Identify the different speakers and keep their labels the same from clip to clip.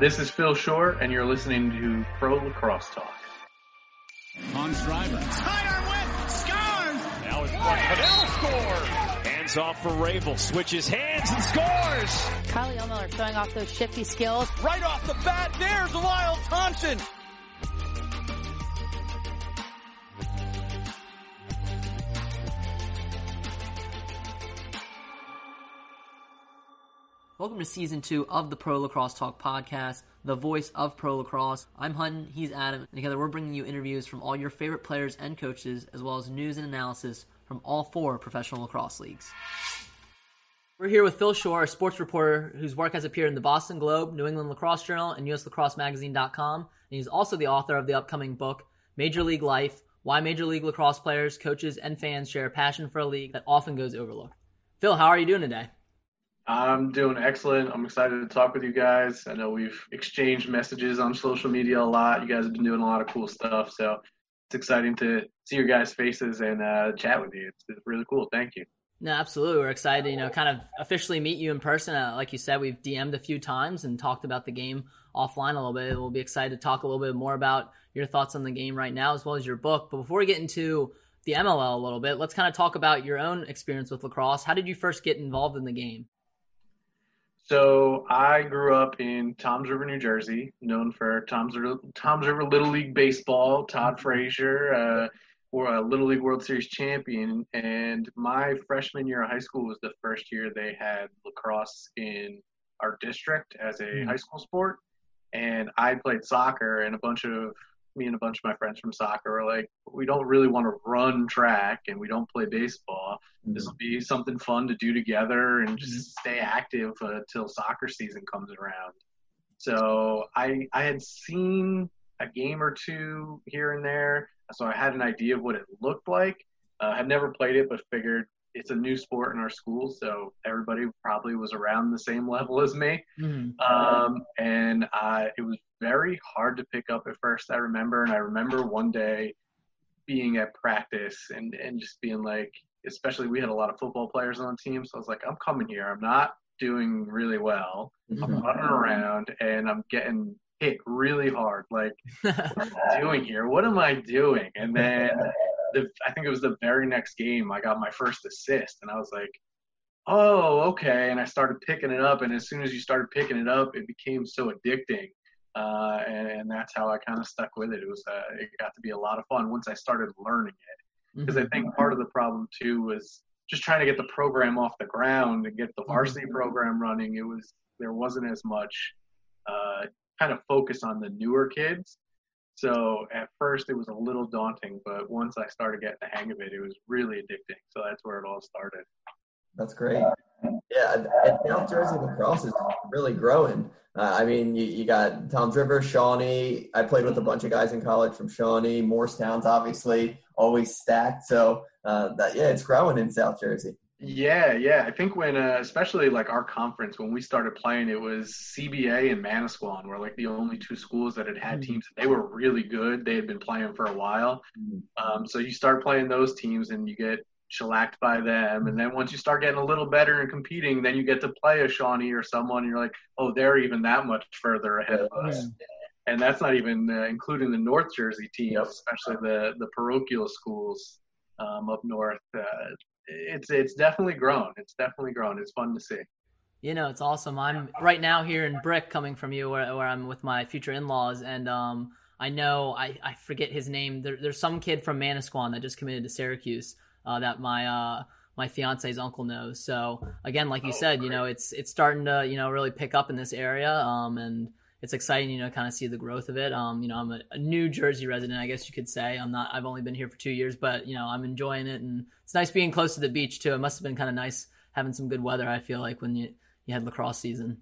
Speaker 1: This is Phil Shore, and you're listening to Pro Lacrosse Talk.
Speaker 2: On Schreiber.
Speaker 3: Sidearm win. Scores!
Speaker 4: Now it's front. Cadell scores! Hands off for Rabil. Switches hands and scores!
Speaker 5: Kylie Miller showing off those shifty skills.
Speaker 3: Right off the bat, there's Lyle Thompson.
Speaker 6: Welcome to season two of the Pro Lacrosse Talk podcast, the voice of Pro Lacrosse. I'm Hutton, he's Adam, and together we're bringing you interviews from all your favorite players and coaches, as well as news and analysis from all four professional lacrosse leagues. We're here with Phil Shore, a sports reporter whose work has appeared in the Boston Globe, New England Lacrosse Journal, and USLacrosseMagazine.com. And he's also the author of the upcoming book, Major League Life Why Major League Lacrosse Players, Coaches, and Fans Share a Passion for a League That Often Goes Overlooked. Phil, how are you doing today?
Speaker 1: I'm doing excellent. I'm excited to talk with you guys. I know we've exchanged messages on social media a lot. You guys have been doing a lot of cool stuff. So it's exciting to see your guys' faces and uh, chat with you. It's, really cool. Thank you.
Speaker 6: No, absolutely. We're excited, you know, kind of officially meet you in person. Uh, like you said, we've DM'd a few times and talked about the game offline a little bit. We'll be excited to talk a little bit more about your thoughts on the game right now, as well as your book. But before we get into the MLL a little bit, let's kind of talk about your own experience with lacrosse. How did you first get involved in the game?
Speaker 1: So I grew up in Toms River, New Jersey, known for Toms River, Toms River Little League baseball. Todd mm-hmm. Frazier, uh, or a Little League World Series champion, and my freshman year of high school was the first year they had lacrosse in our district as a mm-hmm. high school sport. And I played soccer, and a bunch of me and a bunch of my friends from soccer were like, we don't really want to run track and we don't play baseball. Mm-hmm. This will be something fun to do together and just mm-hmm. stay active until uh, soccer season comes around. So I I had seen a game or two here and there, so I had an idea of what it looked like. Uh, I'd never played it, but figured it's a new sport in our school, so everybody probably was around the same level as me. Mm-hmm. Um, and I, it was very hard to pick up at first. I remember, and I remember one day being at practice and and just being like, especially we had a lot of football players on the team, so I was like, I'm coming here. I'm not doing really well. Mm-hmm. I'm running around and I'm getting hit really hard. Like, what am I doing here? What am I doing? And then the, I think it was the very next game, I got my first assist, and I was like, oh, okay. And I started picking it up, and as soon as you started picking it up, it became so addicting. Uh, and, and, that's how I kind of stuck with it. It was uh, it got to be a lot of fun once I started learning it. Because mm-hmm. I think part of the problem too was just trying to get the program off the ground and get the mm-hmm. varsity mm-hmm. program running. It was there wasn't as much uh, kind of focus on the newer kids. So at first it was a little daunting, but once I started getting the hang of it, it was really addicting. So that's where it all started.
Speaker 7: That's great. Yeah, and South Jersey lacrosse is really growing. Uh, I mean, you, you got Toms River, Shawnee. I played with a bunch of guys in college from Shawnee. Morristown's obviously always stacked. So uh, that yeah, it's growing in South Jersey.
Speaker 1: Yeah, yeah. I think when, uh, especially like our conference, when we started playing, it was CBA and Manasquan were like the only two schools that had had mm-hmm. teams. They were really good. They had been playing for a while. Mm-hmm. Um, so you start playing those teams and you get shellacked by them. And then once you start getting a little better and competing, then you get to play a Shawnee or someone. And you're like, oh, they're even that much further ahead of us. And that's not even uh, including the North Jersey teams, especially the the parochial schools um, up north. Uh, it's it's definitely grown. It's definitely grown. It's fun to see.
Speaker 6: You know, it's awesome. I'm right now here in Brick, coming from you, where, where I'm with my future in-laws, and um, I know I, I forget his name. There, there's some kid from Manasquan that just committed to Syracuse uh, that my uh, my fiance's uncle knows. So again, like you oh, said, you know, it's it's starting to you know really pick up in this area, um, and it's exciting, you know, kind of see the growth of it. Um, you know, I'm a, a, New Jersey resident, I guess you could say. I'm not. I've only been here for two years, but you know, I'm enjoying it, and it's nice being close to the beach too. It must have been kind of nice having some good weather. I feel like when you you had lacrosse season.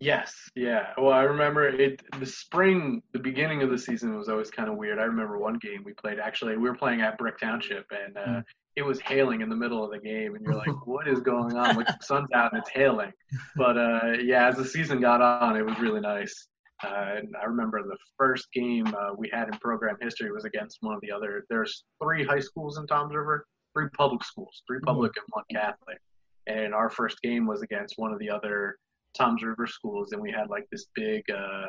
Speaker 1: Yes, yeah. Well, I remember it. The spring, the beginning of the season was always kind of weird. I remember one game we played. Actually, we were playing at Brick Township, and uh, mm. it was hailing in the middle of the game, and you're like, "What is going on?" Like the sun's out and it's hailing. But uh, yeah, as the season got on, it was really nice. Uh, and I remember the first game uh, we had in program history was against one of the other. There's three high schools in Toms River, three public schools, three mm-hmm. public mm-hmm. and one Catholic. And our first game was against one of the other Tom's River schools, and we had like this big uh,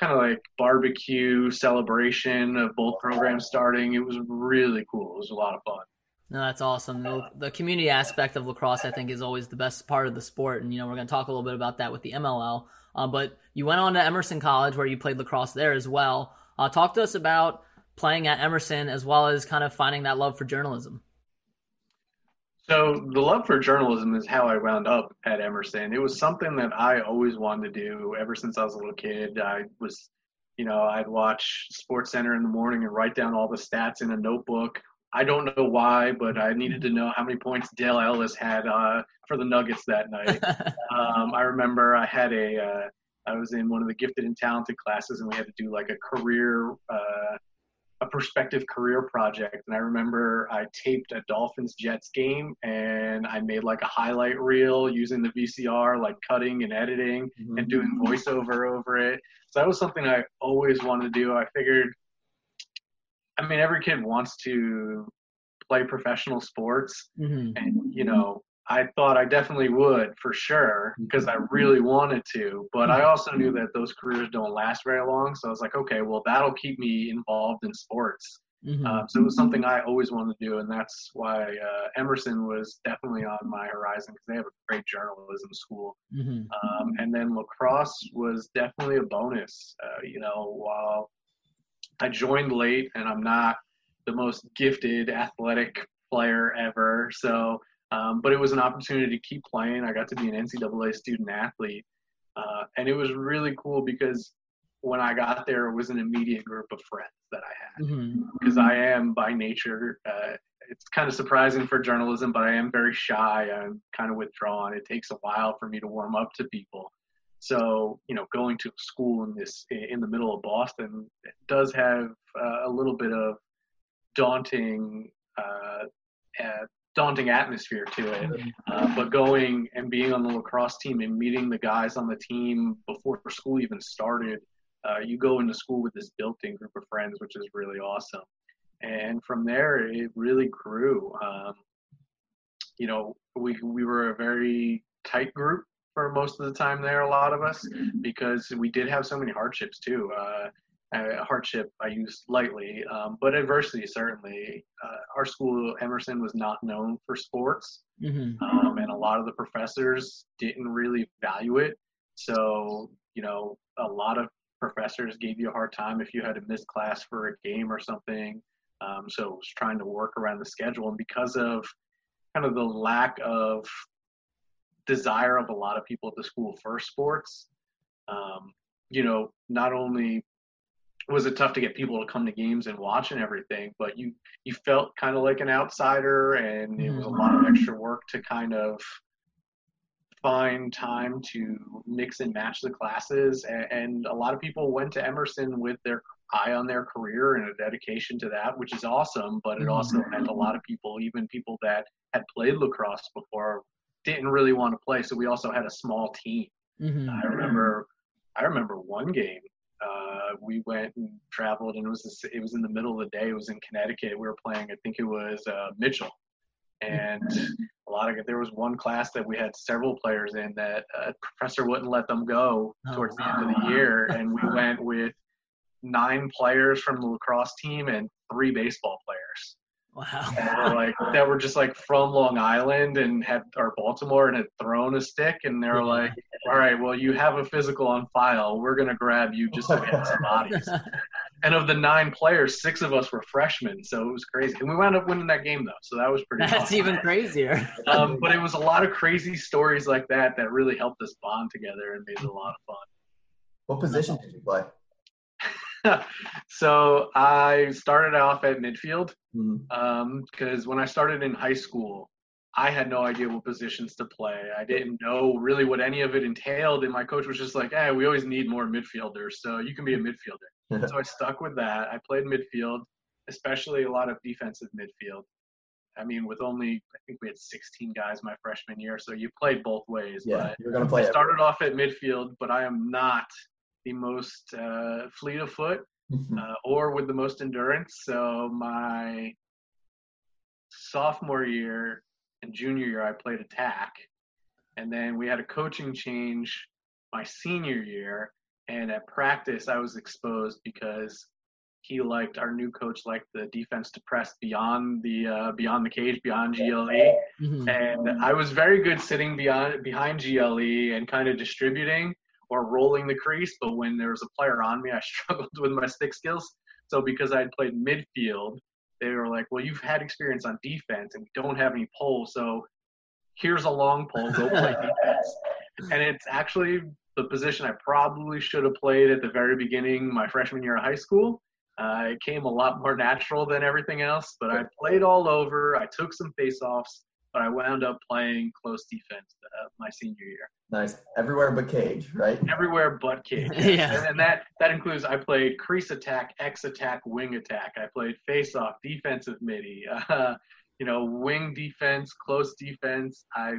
Speaker 1: kind of like barbecue celebration of both programs starting. It was really cool. It was a lot of fun.
Speaker 6: No, that's awesome. The, the, community aspect of lacrosse, I think, is always the best part of the sport. And, you know, we're going to talk a little bit about that with the MLL. Uh, but you went on to Emerson College where you played lacrosse there as well. Uh, talk to us about playing at Emerson as well as kind of finding that love for journalism.
Speaker 1: So the love for journalism is how I wound up at Emerson. It was something that I always wanted to do ever since I was a little kid. I was, you know, I'd watch Sports Center in the morning and write down all the stats in a notebook. I don't know why, but I needed to know how many points Dale Ellis had uh, for the Nuggets that night. um, I remember I had a, uh, I was in one of the gifted and talented classes, and we had to do like a career uh, a prospective career project. And I remember I taped a Dolphins Jets game and I made like a highlight reel using the VCR, like cutting and editing mm-hmm. and doing voiceover over it. So that was something I always wanted to do. I figured, I mean, every kid wants to play professional sports. Mm-hmm. And, you know, I thought I definitely would for sure because I really wanted to, but I also knew that those careers don't last very long. So I was like, okay, well, that'll keep me involved in sports. Mm-hmm. Uh, so it was something I always wanted to do, and that's why uh, Emerson was definitely on my horizon because they have a great journalism school. Mm-hmm. Um, and then lacrosse was definitely a bonus. Uh, you know, while I joined late and I'm not the most gifted athletic player ever, so um, but it was an opportunity to keep playing. I got to be an NCAA student athlete. Uh, and it was really cool because when I got there, it was an immediate group of friends that I had. Because mm-hmm. I am by nature, uh, it's kind of surprising for journalism, but I am very shy. I'm kind of withdrawn. It takes a while for me to warm up to people. So, you know, going to school in this in the middle of Boston does have uh, a little bit of daunting uh, daunting atmosphere to it. Uh, but going and being on the lacrosse team and meeting the guys on the team before school even started, uh, you go into school with this built-in group of friends, which is really awesome. And from there, it really grew. Um, you know, we we were a very tight group for most of the time there. A lot of us because we did have so many hardships too. Uh, uh, hardship I use lightly, um, but adversity certainly. Uh, our school, Emerson, was not known for sports, mm-hmm. um, and a lot of the professors didn't really value it. So, you know, a lot of professors gave you a hard time if you had to miss class for a game or something. Um, so, it was trying to work around the schedule, and because of kind of the lack of desire of a lot of people at the school for sports, um, you know, not only was it tough to get people to come to games and watch and everything but you you felt kind of like an outsider and it was a lot of extra work to kind of find time to mix and match the classes and, and, a lot of people went to emerson with their eye on their career and a dedication to that which is awesome but it also mm-hmm. meant a lot of people even people that had played lacrosse before didn't really want to play so we also had a small team mm-hmm. i remember i remember one game uh, we went and traveled, and it was it was in the middle of the day. It was in Connecticut. We were playing. I think it was uh, Mitchell, and a lot of there was one class that we had several players in that a uh, professor wouldn't let them go oh, towards the end of the year, and we went with nine players from the lacrosse team and three baseball players.
Speaker 6: Wow.
Speaker 1: Were like that were just like from Long Island and had or Baltimore and had thrown a stick and they were like, All right, well you have a physical on file. We're gonna grab you just to get some bodies. and of the nine players, six of us were freshmen, so it was crazy. And we wound up winning that game though, so that was pretty
Speaker 6: That's fun. even crazier.
Speaker 1: um, but it was a lot of crazy stories like that that really helped us bond together and made it a lot of fun.
Speaker 7: What position did you play?
Speaker 1: so I started off at midfield because mm-hmm. um, when I started in high school, I had no idea what positions to play. I didn't know really what any of it entailed, and my coach was just like, "Hey, we always need more midfielders, so you can be a midfielder." so I stuck with that. I played midfield, especially a lot of defensive midfield. I mean, with only I think we had 16 guys my freshman year, so you played both ways.
Speaker 7: Yeah, you're gonna play.
Speaker 1: I started off at midfield, but I am not the most uh, fleet of foot mm-hmm. uh, or with the most endurance. So my sophomore year and junior year, I played attack, and then we had a coaching change my senior year, and at practice I was exposed because he liked our new coach liked the defense to press beyond the uh, beyond the cage, beyond GLE,
Speaker 6: Mhm.
Speaker 1: and I was very good sitting beyond behind GLE and kind of distributing or rolling the crease. But when there was a player on me, I struggled with my stick skills. So because I had played midfield, they were like, "Well, you've had experience on defense, and we don't have any poles, so here's a long pole. Go play defense." and it's actually the position I probably should have played at the very beginning, my freshman year of high school. Uh, it came a lot more natural than everything else, but I played all over. I took some face-offs, but I wound up playing close defense uh, my senior year,
Speaker 7: Nice. Everywhere but cage, right?
Speaker 1: everywhere but cage.
Speaker 6: Yeah.
Speaker 1: And, and that that includes I played crease attack, X attack, wing attack. I played face-off, defensive middie, uh, you know, wing defense, close defense. I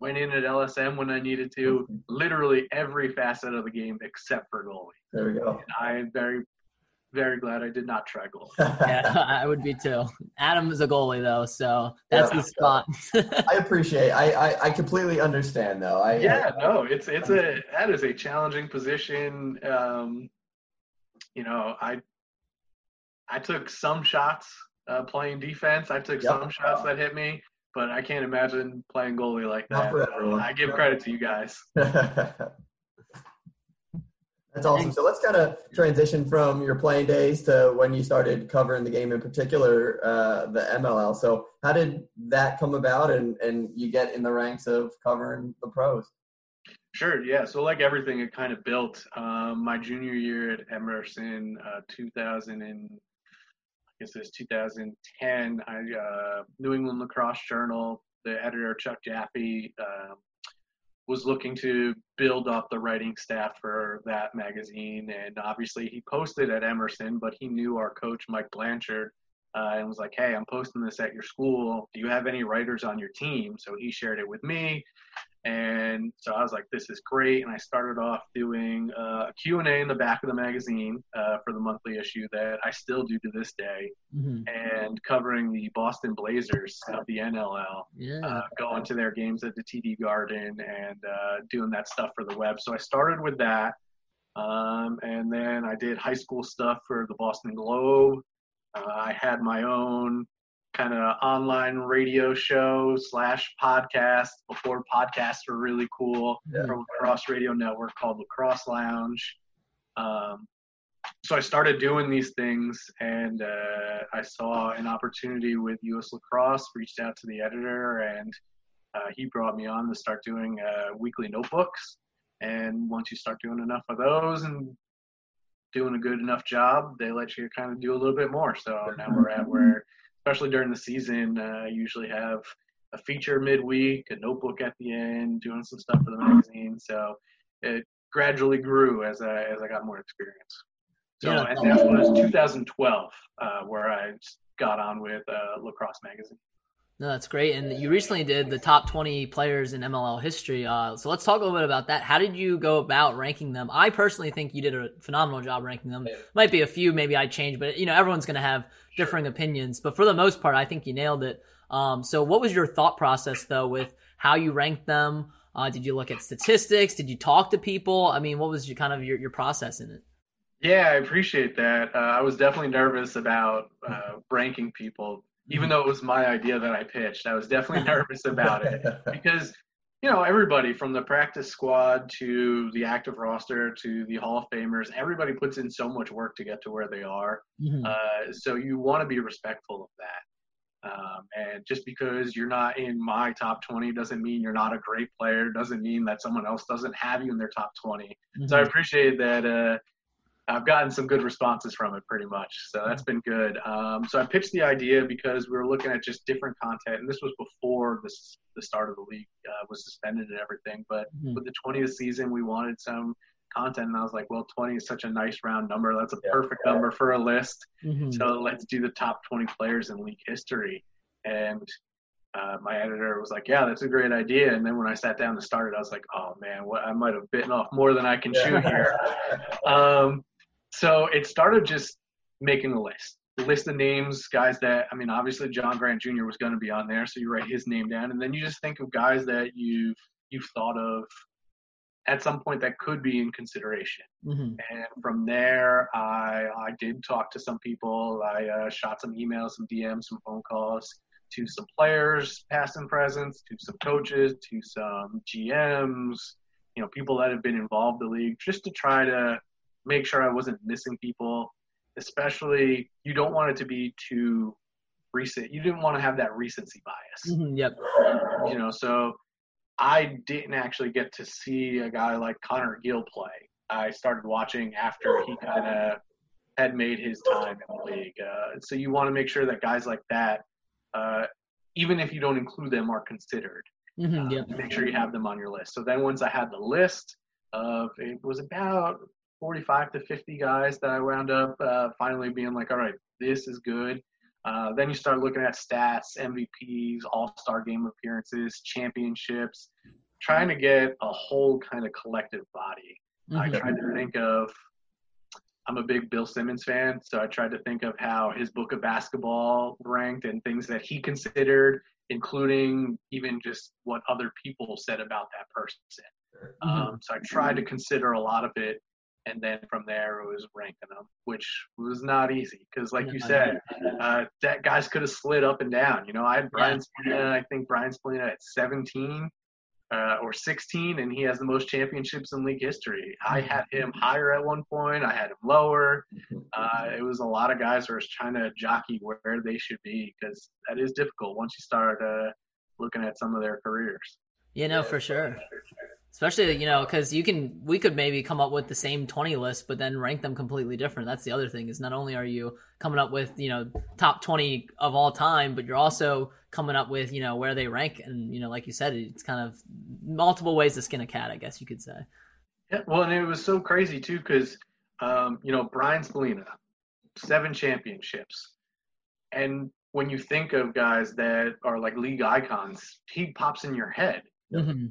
Speaker 1: went in at LSM when I needed to. Literally every facet of the game except for goalie.
Speaker 7: There we go.
Speaker 1: I am very, very glad I did not try goal.
Speaker 6: yeah, I would be too. Adam is a goalie though, so that's
Speaker 7: Yeah.
Speaker 6: the spot.
Speaker 7: I appreciate. I, I I completely understand though. I
Speaker 1: Yeah, no, it's it's a that is a challenging position. Um, you know, I I took some shots uh, playing defense. I took
Speaker 7: Yep.
Speaker 1: some shots that hit me, but I can't imagine playing goalie like
Speaker 7: Not
Speaker 1: that.
Speaker 7: for everyone.
Speaker 1: I give credit to you guys.
Speaker 7: That's awesome. So let's kind of transition from your playing days to when you started covering the game in particular, uh, the MLL. So how did that come about and, and you get in the ranks of covering the pros?
Speaker 1: Sure, yeah. So like everything, it kind of built. Um, my junior year at Emerson, uh, 2000 and I guess it's 2010. I uh, New England Lacrosse Journal. The editor Chuck Jaffe was looking to build up the writing staff for that magazine, and obviously he posted at Emerson, but he knew our coach Mike Blanchard. Uh, and was like, "Hey, I'm posting this at your school. Do you have any writers on your team?" So he shared it with me, and so I was like, "This is great." And I started off doing uh, a Q&A in the back of the magazine uh, for the monthly issue that I still do to this day,
Speaker 6: Mhm.
Speaker 1: and covering the Boston Blazers of the NLL,
Speaker 6: Yeah.
Speaker 1: uh, going to their games at the TD Garden and uh, doing that stuff for the web. So I started with that, um, and then I did high school stuff for the Boston Globe. Uh, I had my own kind of online radio show slash podcast before podcasts were really cool
Speaker 7: Yeah.
Speaker 1: from Lacrosse Radio Network called Lacrosse Lounge. Um, so I started doing these things, and uh, I saw an opportunity with U.S. Lacrosse. Reached out to the editor, and uh, he brought me on to start doing uh, weekly notebooks. And once you start doing enough of those and doing a good enough job, they let you kind of do a little bit more. So now we're at where, especially during the season, uh, I usually have a feature midweek, a notebook at the end, doing some stuff for the magazine. So it gradually grew as I as I got more experience. So
Speaker 6: Yeah.
Speaker 1: and that was 2012 uh, where I got on with uh, Lacrosse magazine.
Speaker 6: No, that's great. And you recently did the top 20 players in MLL history. Uh, so let's talk a little bit about that. How did you go about ranking them? I personally think you did a phenomenal job ranking them. Might be a few, maybe I changed, but you know, everyone's going to have differing opinions. But for the most part, I think you nailed it. Um, so what was your thought process though with how you ranked them? Uh, did you look at statistics? Did you talk to people? I mean, what was your kind of your, your process in it?
Speaker 1: Yeah, I appreciate that. Uh, I was definitely nervous about uh, ranking people, even though it was my idea that I pitched. I was definitely nervous about it because, you know, everybody from the practice squad to the active roster to the Hall of Famers, everybody puts in so much work to get to where they are.
Speaker 6: Mhm.
Speaker 1: Uh, so you want to be respectful of that. Um, and just because you're not in my top 20 doesn't mean you're not a great player, doesn't mean that someone else doesn't have you in their top 20. So I
Speaker 6: Mhm.
Speaker 1: appreciate that. Uh, I've gotten some good responses from it pretty much. So that's been good. Um, so I pitched the idea because we were looking at just different content, and this was before this, the start of the league uh, was suspended and everything. But
Speaker 6: Mhm.
Speaker 1: with the 20th season, we wanted some content, and I was like, well, 20 is such a nice round number. That's a
Speaker 7: Yeah.
Speaker 1: perfect number for a list.
Speaker 6: Mhm.
Speaker 1: So let's do the top 20 players in league history. And uh, my editor was like, "Yeah, that's a great idea." And then when I sat down to start it, I was like, "Oh man, what I might have bitten off more than I can chew here." Um, so it started just making a list, a list of names, guys that I mean, obviously John Grant Jr. was going to be on there, so you write his name down, and then you just think of guys that you've you've thought of at some point that could be in consideration.
Speaker 6: hmm
Speaker 1: And from there, I I did talk to some people. I uh, shot some emails, some DMs, some phone calls to some players, past and present, to some coaches, to some GMs, you know, people that have been involved in the league, just to try to make sure I wasn't missing people. Especially, you don't want it to be too recent. You didn't want to have that recency bias
Speaker 6: hmm Yep.
Speaker 1: you know, so I didn't actually get to see a guy like Conor Gill play. I started watching after he kind of had made his time in the league. Uh, so you want to make sure that guys like that, uh, even if you don't include them, are considered.
Speaker 6: hmm
Speaker 1: Uh,
Speaker 6: Yep.
Speaker 1: Make sure you have them on your list. So then once I had the list of, it was about 45 to 50 guys that I wound up uh, finally being like, all right, this is good. Uh, then you start looking at stats, MVPs, All Star game appearances, championships, trying to get a whole kind of collective body. I
Speaker 6: Mhm.
Speaker 1: tried to think of. I'm a big Bill Simmons fan, so I tried to think of how his book of basketball ranked and things that he considered, including even just what other people said about that person. Um, so I tried to consider a lot of it, and then from there it was ranking them, which was not easy because, like you said, uh, that guys could have slid up and down. You know, I had Brian Spallina, I think Brian Spallina at 17 uh, or 16, and he has the most championships in league history. I had him higher at one point, I had him lower. Uh, it was a lot of guys who were trying to jockey where they should be because that is difficult once you start uh, looking at some of their careers.
Speaker 6: Yeah, no, for sure. Especially, you know, because you can, we could maybe come up with the same 20 list, but then rank them completely different. That's the other thing is not only are you coming up with, you know, top 20 of all time, but you're also coming up with, you know, where they rank. And, you know, like you said, it's kind of multiple ways to skin a cat, I guess you could say.
Speaker 1: Yeah, well, and it was so crazy too because, um, you know, Brian Spallina, seven championships, and when you think of guys that are like league icons, he pops in your head.
Speaker 6: hmm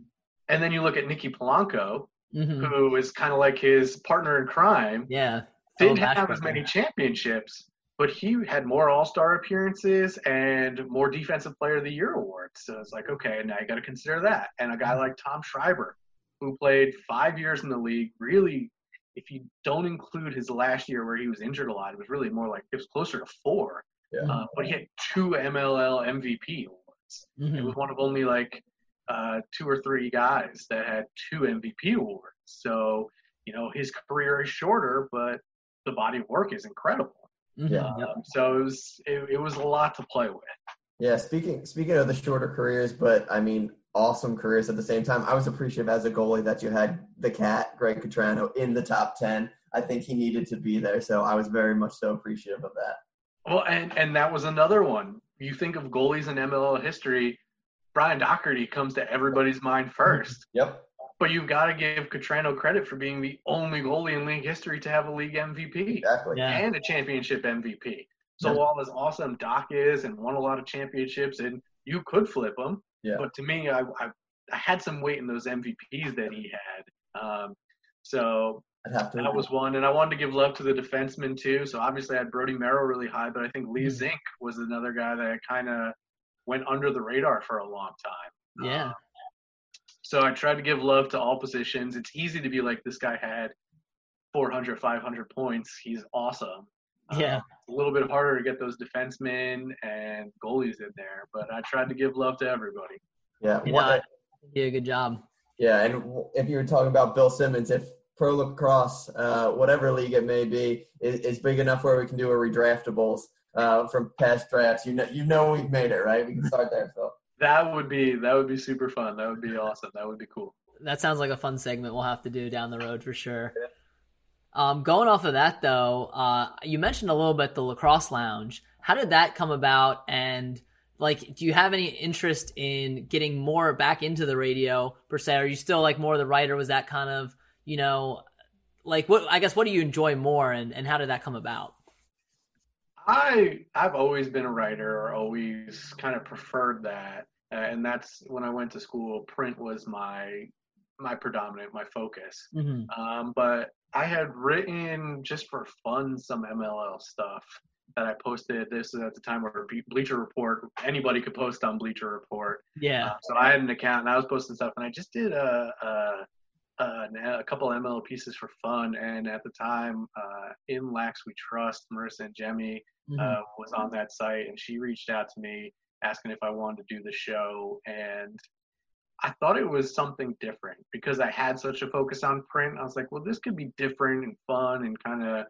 Speaker 1: And then you look at Nicky Polanco,
Speaker 6: hmm
Speaker 1: who is kind of like his partner in crime,
Speaker 6: Yeah.
Speaker 1: didn't
Speaker 6: Oh,
Speaker 1: have as many championships, but he had more All Star appearances and more Defensive Player of the Year awards. So it's like, okay, now you got to consider that. And a guy like Tom Schreiber, who played five years in the league, really, if you don't include his last year where he was injured a lot, it was really more like it was closer to four.
Speaker 7: Yeah.
Speaker 1: Uh, but he had two MLL MVP awards. It
Speaker 6: Mhm.
Speaker 1: was one of only like uh, two or three guys that had two MVP awards. So, you know, his career is shorter, but the body of work is incredible.
Speaker 6: Mhm.
Speaker 7: Yeah.
Speaker 1: Um, so it was it, it was a lot to play with.
Speaker 7: Yeah, speaking speaking of the shorter careers, but I mean awesome careers at the same time. I was appreciative as a goalie that you had the cat Greg Cattrano in the top ten. I think he needed to be there, so I was very much so appreciative of that.
Speaker 1: Well, and and that was another one. You think of goalies in MLL history, Brian Doherty comes to everybody's mind first.
Speaker 7: Yep.
Speaker 1: But you've got to give Cattrano credit for being the only goalie in league history to have a league MVP.
Speaker 7: Exactly.
Speaker 6: Yeah.
Speaker 1: and a championship MVP. So
Speaker 7: Yeah.
Speaker 1: while as awesome Doc is and won a lot of championships, and you could flip him,
Speaker 7: Yeah.
Speaker 1: but to me, I, I I had some weight in those MVPs that he had. Um, so
Speaker 7: I'd have to.
Speaker 1: that was one, and I wanted to give love to the defensemen too. So obviously, I had Brody Merrill really high, but I think Lee
Speaker 6: Mhm.
Speaker 1: Zink was another guy that kind of went under the radar for a long time.
Speaker 6: Yeah.
Speaker 1: So I tried to give love to all positions. It's easy to be like, this guy had 400, 500 points. He's awesome. Uh,
Speaker 6: Yeah.
Speaker 1: it's a little bit harder to get those defensemen and goalies in there, but I tried to give love to everybody.
Speaker 7: yeah.
Speaker 6: You know,
Speaker 7: one-
Speaker 6: I did a good job.
Speaker 7: Yeah, and if you were talking about Bill Simmons, if pro lacrosse, uh, whatever league it may be, is, is big enough where we can do a redraftables uh, from past drafts, you know, you know we've made it, right? We can start there, Phil.
Speaker 1: That would be that would be super fun. That would be awesome. That would be cool.
Speaker 6: That sounds like a fun segment we'll have to do down the road for sure. Um, going off of that though, uh, you mentioned a little bit the lacrosse lounge. How did that come about? And like, do you have any interest in getting more back into the radio per se? Are you still like more the writer? Was that kind of, you know, like what, I guess, what do you enjoy more and, and how did that come about?
Speaker 1: I I've always been a writer, or always kind of preferred that, and that's when I went to school. Print was my my predominant, my focus.
Speaker 6: Mm-hmm.
Speaker 1: Um, but I had written just for fun some MLL stuff that I posted. This is at the time where Bleacher Report anybody could post on Bleacher Report.
Speaker 6: Yeah.
Speaker 1: Uh, so I had an account and I was posting stuff, and I just did a, a uh, a couple MLL pieces for fun, and at the time, uh, in Lax We Trust, Marissa and Jemmy
Speaker 6: Mhm.
Speaker 1: uh, was on that site, and she reached out to me asking if I wanted to do the show, and I thought it was something different because I had such a focus on print. I was like, well, this could be different and fun and kind of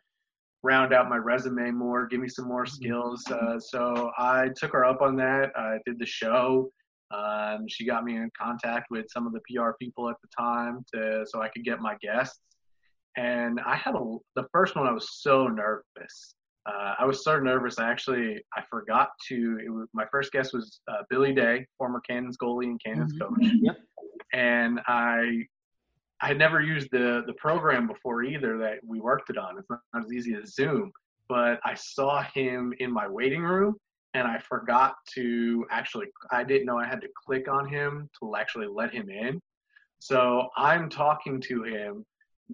Speaker 1: round out my resume more, give me some more skills. Uh, so I took her up on that. I did the show. Um, she got me in contact with some of the PR people at the time to so I could get my guests. And I had a the first one. I was so nervous. Uh, I was so nervous. I actually I forgot to. It was, my first guest was uh, Billy Daye, former Cannons goalie and Cannons
Speaker 6: Mhm.
Speaker 1: coach.
Speaker 6: Yep.
Speaker 1: And I I had never used the the program before either that we worked it on. It's not, not as easy as Zoom. But I saw him in my waiting room, and I forgot to actually. I didn't know I had to click on him to actually let him in. So I'm talking to him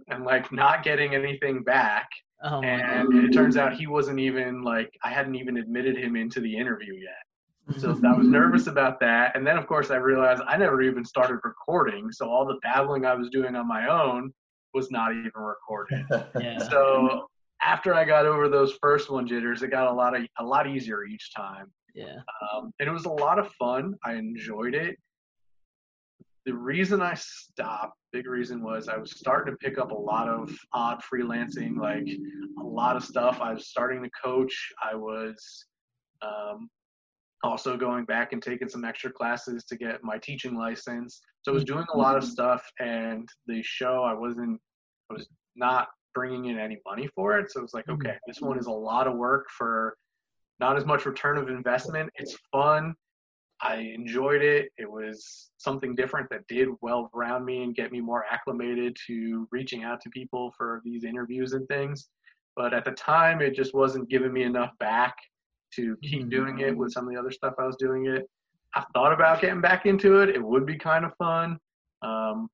Speaker 1: and like not getting anything back.
Speaker 6: Oh my
Speaker 1: And it turns out he wasn't even like I hadn't even admitted him into the interview yet. So I was nervous about that. And then of course I realized I never even started recording. So all the babbling I was doing on my own was not even recorded.
Speaker 6: Yeah.
Speaker 1: So after I got over those first one jitters, it got a lot of a lot easier each time.
Speaker 6: Yeah.
Speaker 1: Um, and it was a lot of fun. I enjoyed it. The reason I stopped, big reason was I was starting to pick up a lot of odd freelancing, like a lot of stuff. I was starting to coach. I was um, also going back and taking some extra classes to get my teaching license. So I was doing a lot of stuff, and the show I wasn't, I was not bringing in any money for it. So it was like, okay, this one is a lot of work for not as much return of investment. It's fun. I enjoyed it. It was something different that did well around me and get me more acclimated to reaching out to people for these interviews and things. But at the time, it just wasn't giving me enough back to keep doing it with some of the other stuff I was doing it. I thought about getting back into it. It would be kind of fun, um,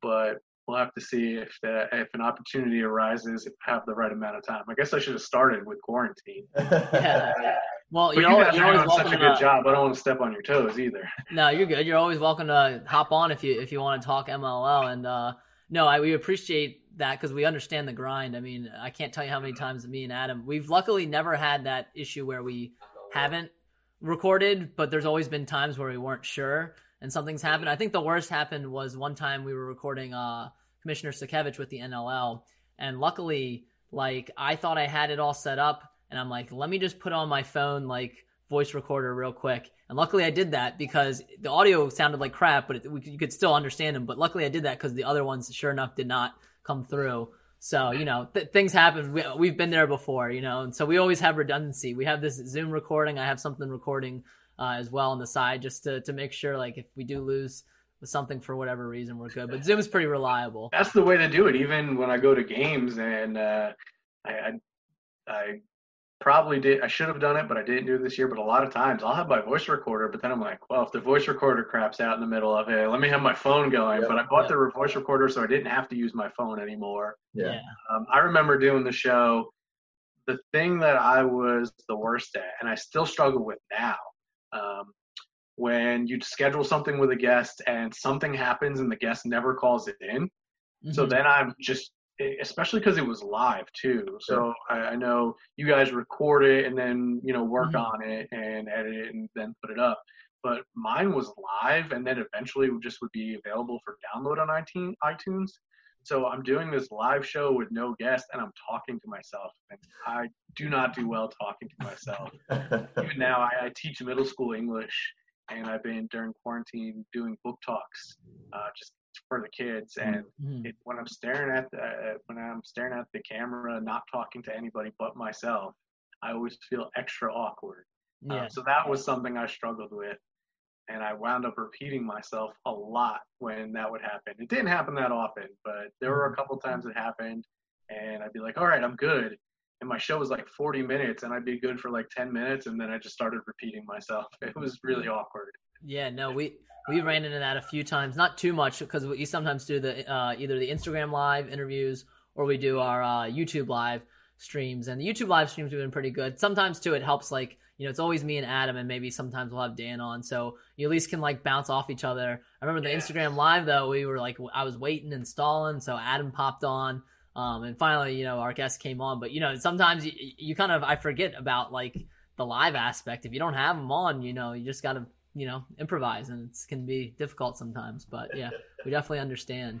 Speaker 1: but we'll have to see if the, if an opportunity arises. If I have the right amount of time. I guess I should have started with quarantine.
Speaker 6: Yeah. Well,
Speaker 1: But
Speaker 6: you're
Speaker 1: you
Speaker 6: always, you're always welcome
Speaker 1: such a good
Speaker 6: to,
Speaker 1: job. I don't want to step on your toes either.
Speaker 6: No, you're good. You're always welcome to hop on if you if you want to talk MLL. And uh, no, I, we appreciate that because we understand the grind. I mean, I can't tell you how many times me and Adam we've luckily never had that issue where we haven't recorded, but there's always been times where we weren't sure and something's happened. I think the worst happened was one time we were recording uh, Commissioner Sakiewicz with the NLL, and luckily, like I thought I had it all set up, and I'm like, let me just put on my phone like voice recorder real quick. And luckily I did that because the audio sounded like crap, but it, we, you could still understand him. But luckily I did that because the other ones, sure enough, did not come through. So, you know, th- things happen. We, we've been there before, you know, and so we always have redundancy. We have this Zoom recording. I have something recording uh, as well on the side just to, to make sure, like, if we do lose something for whatever reason, we're good. But Zoom's pretty reliable.
Speaker 1: That's the way to do it. Even when I go to games, and uh, I, I, I probably did. I should have done it, but I didn't do it this year. But a lot of times, I'll have my voice recorder, but then I'm like, well, if the voice recorder craps out in the middle of it, let me have my phone going.
Speaker 7: Yeah.
Speaker 1: but I bought
Speaker 6: Yeah.
Speaker 1: the voice recorder, so I didn't have to use my phone anymore.
Speaker 7: yeah.
Speaker 1: Um, I remember doing the show. The thing that I was the worst at, and I still struggle with now, um, when you schedule something with a guest and something happens and the guest never calls it in. So
Speaker 6: Mhm.
Speaker 1: then I'm just, especially because it was live too. So I, I know you guys record it and then you know work
Speaker 6: Mhm.
Speaker 1: on it and edit it and then put it up. But mine was live and then eventually just would be available for download on iTunes. iTunes. So I'm doing this live show with no guest and I'm talking to myself and I do not do well talking to myself. Even now, I, I teach middle school English and I've been during quarantine doing book talks uh, just for the kids and
Speaker 6: Mhm.
Speaker 1: it, when I'm staring at the, uh, when I'm staring at the camera, not talking to anybody but myself, I always feel extra awkward. Uh,
Speaker 6: Yeah.
Speaker 1: so that was something I struggled with, and I wound up repeating myself a lot when that would happen. It didn't happen that often, but there were a couple times it happened, and I'd be like, "All right, I'm good." And my show was like 40 minutes, and I'd be good for like 10 minutes, and then I just started repeating myself. It was really awkward.
Speaker 6: Yeah, no, we we ran into that a few times, not too much because we sometimes do the uh, either the Instagram live interviews or we do our uh, YouTube live. streams, and the YouTube live streams have been pretty good. Sometimes too, it helps like you know it's always me and Adam, and maybe sometimes we'll have Dan on, so you at least can like bounce off each other. I remember the
Speaker 1: Yeah.
Speaker 6: Instagram live though, we were like I was waiting and stalling, so Adam popped on. Um, and finally, you know, our guest came on, but you know, sometimes you, you kind of, I forget about like the live aspect. If you don't have them on, you know, you just got to, you know, improvise and it can be difficult sometimes, but yeah, we definitely understand.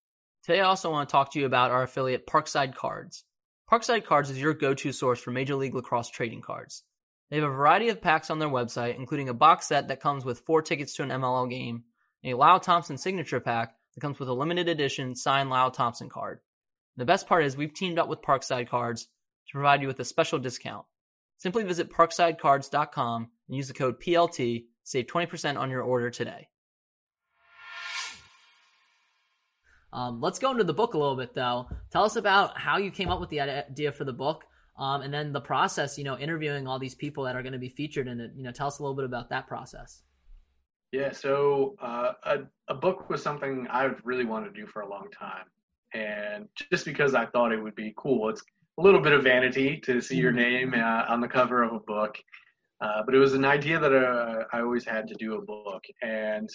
Speaker 6: Today, I also want to talk to you about our affiliate Parkside Cards. Parkside Cards is your go to source for Major League Lacrosse trading cards. They have a variety of packs on their website, including a box set that comes with four tickets to an MLL game, and a Lyle Thompson signature pack that comes with a limited edition signed Lyle Thompson card. The best part is we've teamed up with Parkside Cards to provide you with a special discount. Simply visit parksidecards.com and use the code PLT to save 20% on your order today. Um, let's go into the book a little bit, though. Tell us about how you came up with the idea for the book, um, and then the process. You know, interviewing all these people that are going to be featured in it. You know, tell us a little bit about that process.
Speaker 1: Yeah, so uh, a, a book was something I've really wanted to do for a long time. And just because I thought it would be cool, it's a little bit of vanity to see your name uh, on the cover of a book. Uh, but it was an idea that uh, I always had to do a book. And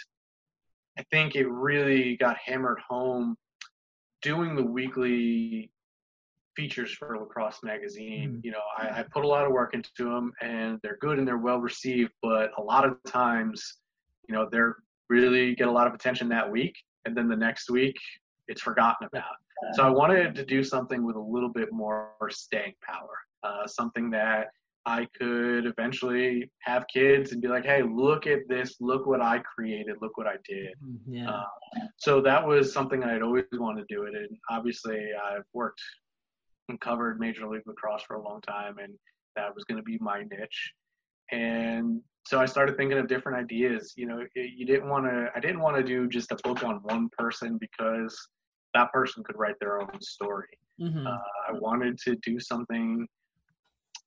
Speaker 1: I think it really got hammered home doing the weekly features for Lacrosse Magazine. You know, I, I put a lot of work into them and they're good and they're well received, but a lot of times, you know, they're really get a lot of attention that week and then the next week it's forgotten about. So I wanted to do something with a little bit more staying power, uh, something that I could eventually have kids and be like, hey, look at this, look what I created, look what I did.
Speaker 6: Yeah.
Speaker 1: Uh, so that was something I'd always wanted to do it. And obviously, I've worked and covered Major League Lacrosse for a long time, and that was going to be my niche. And so I started thinking of different ideas. You know, you didn't want to. I didn't want to do just a book on one person because that person could write their own story.
Speaker 6: Mm-hmm.
Speaker 1: Uh, I wanted to do something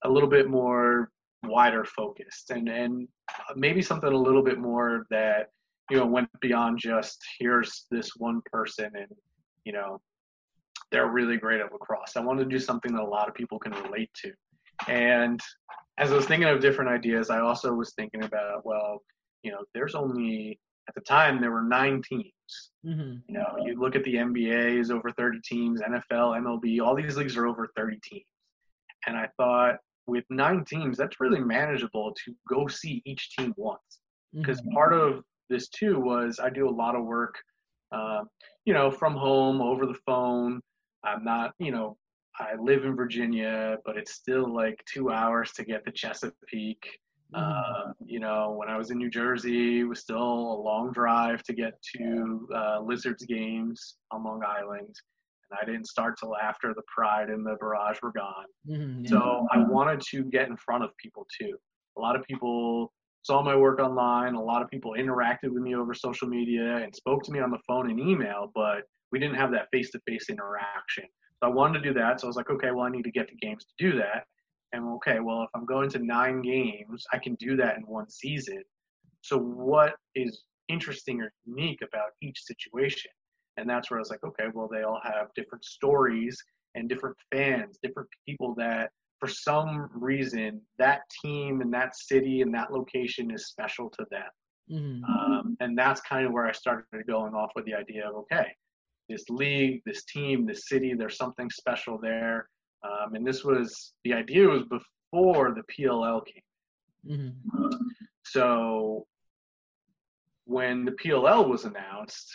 Speaker 1: a little bit more wider focused and and maybe something a little bit more that you know went beyond just here's this one person and you know they're really great at lacrosse. I wanted to do something that a lot of people can relate to. And as I was thinking of different ideas, I also was thinking about well, you know, there's only at the time there were nine teams.
Speaker 6: Mm-hmm.
Speaker 1: You know, you look at the NBA is over 30 teams, NFL, MLB, all these leagues are over 30 teams. And I thought with nine teams, that's really manageable to go see each team once. Because
Speaker 6: Mm-hmm.
Speaker 1: part of this too was I do a lot of work, uh, you know, from home over the phone. I'm not, you know, I live in Virginia, but it's still like two hours to get to Chesapeake. Uh, you know, when I was in New Jersey, it was still a long drive to get to uh, Lizards games on Long Island. And I didn't start till after the Pride and the Barrage were gone.
Speaker 6: Mm-hmm.
Speaker 1: So I wanted to get in front of people too. A lot of people saw my work online. A lot of people interacted with me over social media and spoke to me on the phone and email, but we didn't have that face to face interaction. So I wanted to do that. So I was like, okay, well, I need to get to games to do that. And okay, well, if I'm going to nine games, I can do that in one season. So what is interesting or unique about each situation? And that's where I was like, okay, well, they all have different stories and different fans, different people that for some reason that team and that city and that location is special to them.
Speaker 6: Mm-hmm.
Speaker 1: Um, and that's kind of where I started going off with the idea of okay, this league, this team, this city, there's something special there. Um, and this was the idea was before the PLL came.
Speaker 6: Mm-hmm.
Speaker 1: So when the PLL was announced,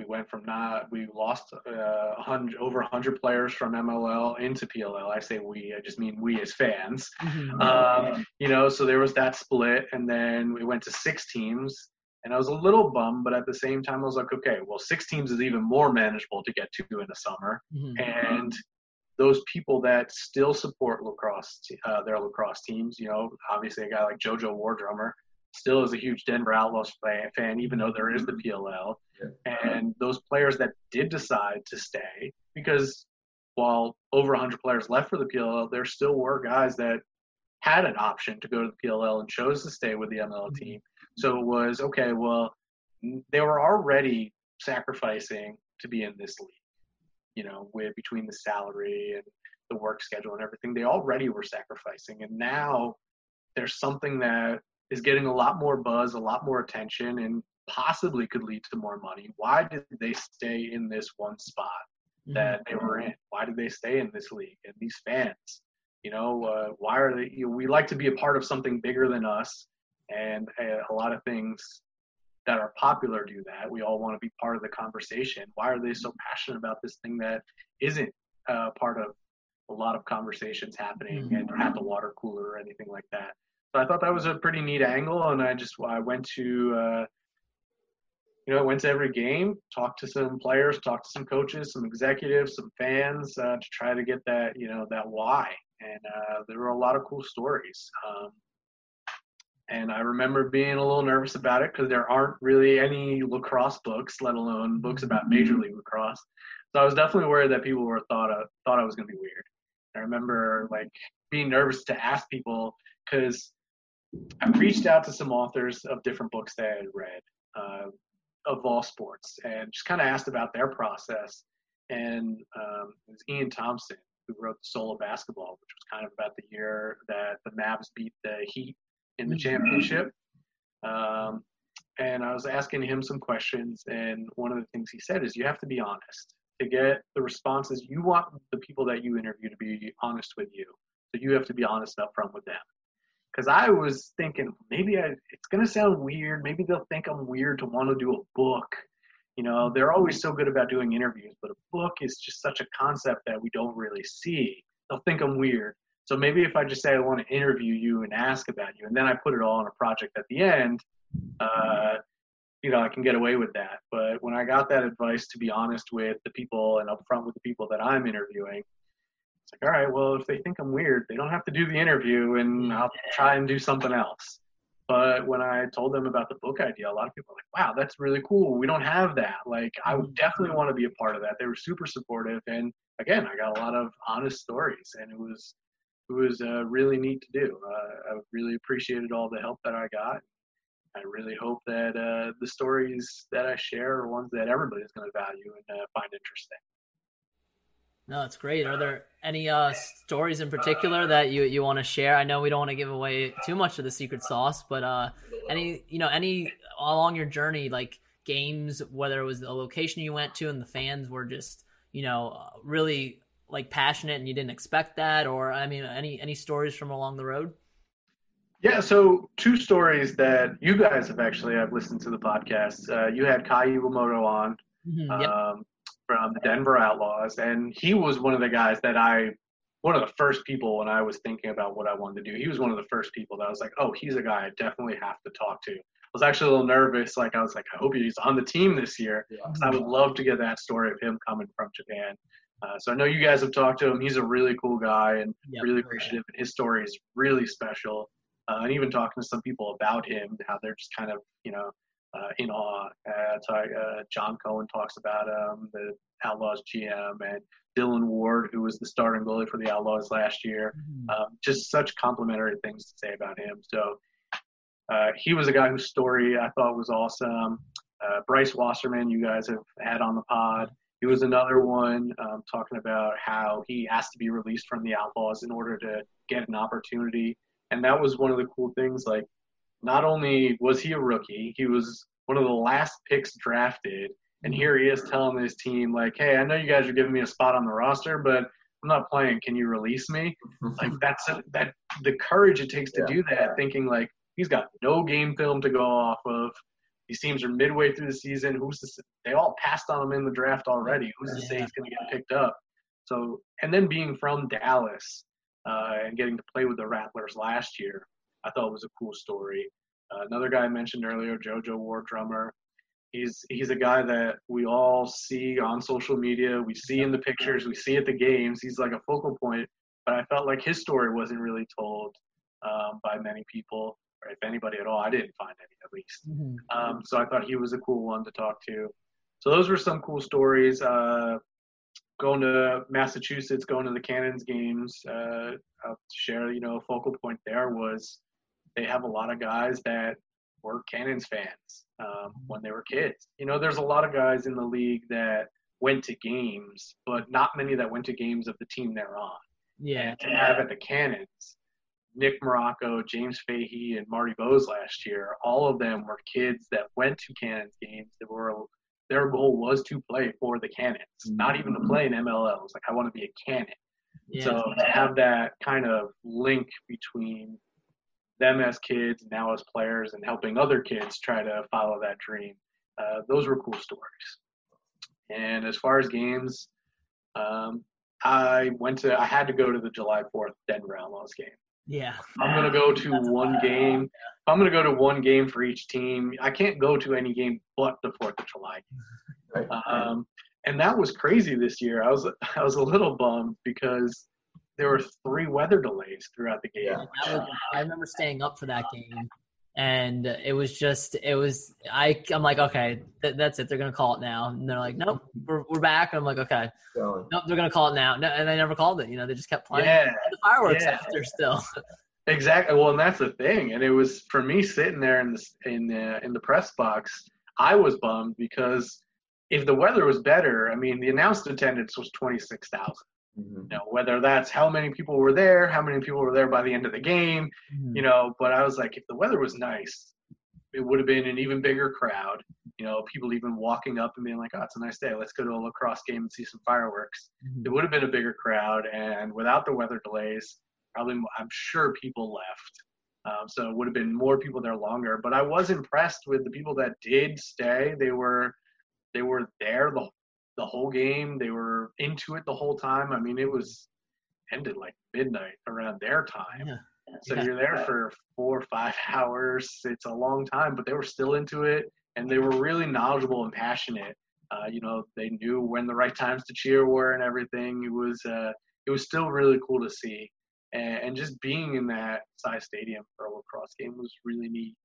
Speaker 1: we went from not we lost uh, 100 over 100 players from MLL into PLL. I say we, I just mean we as fans.
Speaker 6: Mm-hmm.
Speaker 1: Um, you know, so there was that split, and then we went to six teams, And I was a little bummed, but at the same time, I was like, okay, well, six teams is even more manageable to get to in the summer.
Speaker 6: Mhm.
Speaker 1: And those people that still support lacrosse, uh, their lacrosse teams, you know, obviously a guy like JoJo Wardrummer still is a huge Denver Outlaws fan, fan even though there is the mm-hmm. PLL. And those players that did decide to stay, because while over 100 players left for the PLL, there still were guys that had an option to go to the PLL and chose to stay with the MLL mm-hmm. team. So it was okay. Well, they were already sacrificing to be in this league. You know, with between the salary and the work schedule and everything, they already were sacrificing, and now there's something that is getting a lot more buzz, a lot more attention, and possibly could lead to more money. Why did they stay in this one spot that they were in? Why did they stay in this league? And these fans, you know, uh, why are they? You know, we like to be a part of something bigger than us, and uh, a lot of things that are popular do that. We all want to be part of the conversation. Why are they so passionate about this thing that isn't uh, part of a lot of conversations happening and at the water cooler or anything like that? So I thought that was a pretty neat angle, and I just I went to. Uh, you know, went to every game, talked to some players, talked to some coaches, some executives, some fans uh, to try to get that, you know, that why. And uh, there were a lot of cool stories. Um, and I remember being a little nervous about it because there aren't really any lacrosse books, let alone books about Major League Lacrosse. So I was definitely worried that people were thought of, thought I was going to be weird. I remember like being nervous to ask people because I reached out to some authors of different books that I had read. Uh, of all sports and just kind of asked about their process. And um, it was Ian Thomsen who wrote the Soul of Basketball, which was kind of about the year that the Mavs beat the Heat in the championship. Um, and I was asking him some questions, and one of the things he said is you have to be honest to get the responses. You want the people that you interview to be honest with you, so you have to be honest up front with them because I was thinking maybe I, it's going to sound weird. Maybe they'll think I'm weird to want to do a book. You know, they're always so good about doing interviews, but a book is just such a concept that we don't really see. They'll think I'm weird. So maybe if I just say I want to interview you and ask about you, and then I put it all in a project at the end, uh, you know, I can get away with that. But when I got that advice to be honest with the people and upfront with the people that I'm interviewing, it's like, all right, well, if they think I'm weird, they don't have to do the interview and I'll try and do something else. But when I told them about the book idea, a lot of people were like, wow, that's really cool. We don't have that. Like, I would definitely want to be a part of that. They were super supportive. And again, I got a lot of honest stories and it was, it was uh, really neat to do. Uh, I really appreciated all the help that I got. I really hope that uh, the stories that I share are ones that everybody's going to value and uh, find interesting.
Speaker 6: No, that's great. Are there any uh, stories in particular that you you want to share? I know we don't want to give away too much of the secret sauce, but uh, any you know any along your journey, like games, whether it was the location you went to and the fans were just you know really like passionate and you didn't expect that, or I mean, any any stories from along the road?
Speaker 1: Yeah, so two stories that you guys have actually I've listened to the podcast. Uh, you had Kai Iwamoto on.
Speaker 6: Mhm, yep.
Speaker 1: um, from the Denver Outlaws, and he was one of the guys that I, one of the first people when I was thinking about what I wanted to do. He was one of the first people that I was like, oh, he's a guy I definitely have to talk to. I was actually a little nervous. Like I was like, I hope he's on the team this year. 'cause I would love to get that story of him coming from Japan. Uh, so I know you guys have talked to him. He's a really cool guy and
Speaker 6: Yep.
Speaker 1: really appreciative. And his story is really special. Uh, and even talking to some people about him, how they're just kind of, you know, in awe. Uh, so, uh, John Cohen talks about um, the Outlaws GM and Dillon Ward, who was the starting goalie for the Outlaws last year. Um, just such complimentary things to say about him. So uh, he was a guy whose story I thought was awesome. Uh, Bryce Wasserman, you guys have had on the pod. He was another one um, talking about how he asked to be released from the Outlaws in order to get an opportunity. And that was one of the cool things. Like, not only was he a rookie, he was one of the last picks drafted. And here he is telling his team, like, hey, I know you guys are giving me a spot on the roster, but I'm not playing. Can you release me? Like, that's a, that the courage it takes to
Speaker 7: Yeah.
Speaker 1: do that, thinking, like, he's got no game film to go off of. These teams are midway through the season. Who's to say? They all passed on him in the draft already. Who's to say he's going to get picked up? So, and then being from Dallas uh, and getting to play with the Rattlers last year, I thought it was a cool story. Uh, another guy I mentioned earlier, JoJo Ward drummer. He's he's a guy that we all see on social media. We see in the pictures. We see at the games. He's like a focal point. But I felt like his story wasn't really told um, by many people, or if anybody at all. I didn't find any at least.
Speaker 6: Mm-hmm.
Speaker 1: Um, so I thought he was a cool one to talk to. So those were some cool stories. Uh, going to Massachusetts, going to the Cannons games, uh, I'll share, you know, a focal point there was they have a lot of guys that were Cannons fans um, when they were kids. You know, there's a lot of guys in the league that went to games, but not many that went to games of the team they're on.
Speaker 6: Yeah.
Speaker 1: And to have at the Cannons, Nick Marrocco, James Fahey, and Marty Bose last year, all of them were kids that went to Cannons games that were their goal was to play for the Cannons, not even to play in MLL. It was like I want to be a Cannon.
Speaker 6: Yeah.
Speaker 1: So to have that kind of link between them as kids, now as players, and helping other kids try to follow that dream, uh, those were cool stories. And as far as games, um, I went to I had to go to the July Fourth Denver Outlaws game.
Speaker 6: yeah.
Speaker 1: I'm gonna go to one game. I'm gonna go to one game for each team. I can't go to any game but the Fourth of July.
Speaker 7: Right.
Speaker 1: Um, and that was crazy this year. I was I was a little bummed because there were three weather delays throughout the game.
Speaker 7: Yeah.
Speaker 6: Was, I remember staying up for that game, and it was just it was I I'm like okay th- that's it they're gonna call it now and they're like nope we're we're back and I'm like okay
Speaker 7: Going.
Speaker 6: nope they're gonna call it now no, and they never called it you know they just kept playing
Speaker 1: Yeah,
Speaker 6: the fireworks
Speaker 1: yeah.
Speaker 6: after still
Speaker 1: exactly. Well, and that's the thing. And it was for me sitting there in the in the in the press box. I was bummed because if the weather was better, I mean, the announced attendance was twenty six thousand.
Speaker 7: Mhm.
Speaker 1: You know, whether that's how many people were there, how many people were there by the end of the game, you know. But I was like, if the weather was nice, it would have been an even bigger crowd. You know, people even walking up and being like, "Oh, it's a nice day. Let's go to a lacrosse game and see some fireworks."
Speaker 6: Mhm.
Speaker 1: It would have been a bigger crowd, and without the weather delays, probably I'm sure people left. Um, so it would have been more people there longer. But I was impressed with the people that did stay. They were they were there the the whole game. They were into it the whole time. I mean, it was ended like midnight around their time.
Speaker 6: Yeah.
Speaker 1: So
Speaker 6: Yeah.
Speaker 1: you're there for four or five hours. It's a long time, but they were still into it, and they were really knowledgeable and passionate. Uh, you know, they knew when the right times to cheer were and everything. It was uh, it was still really cool to see, and, and just being in that size stadium for a lacrosse game was really neat.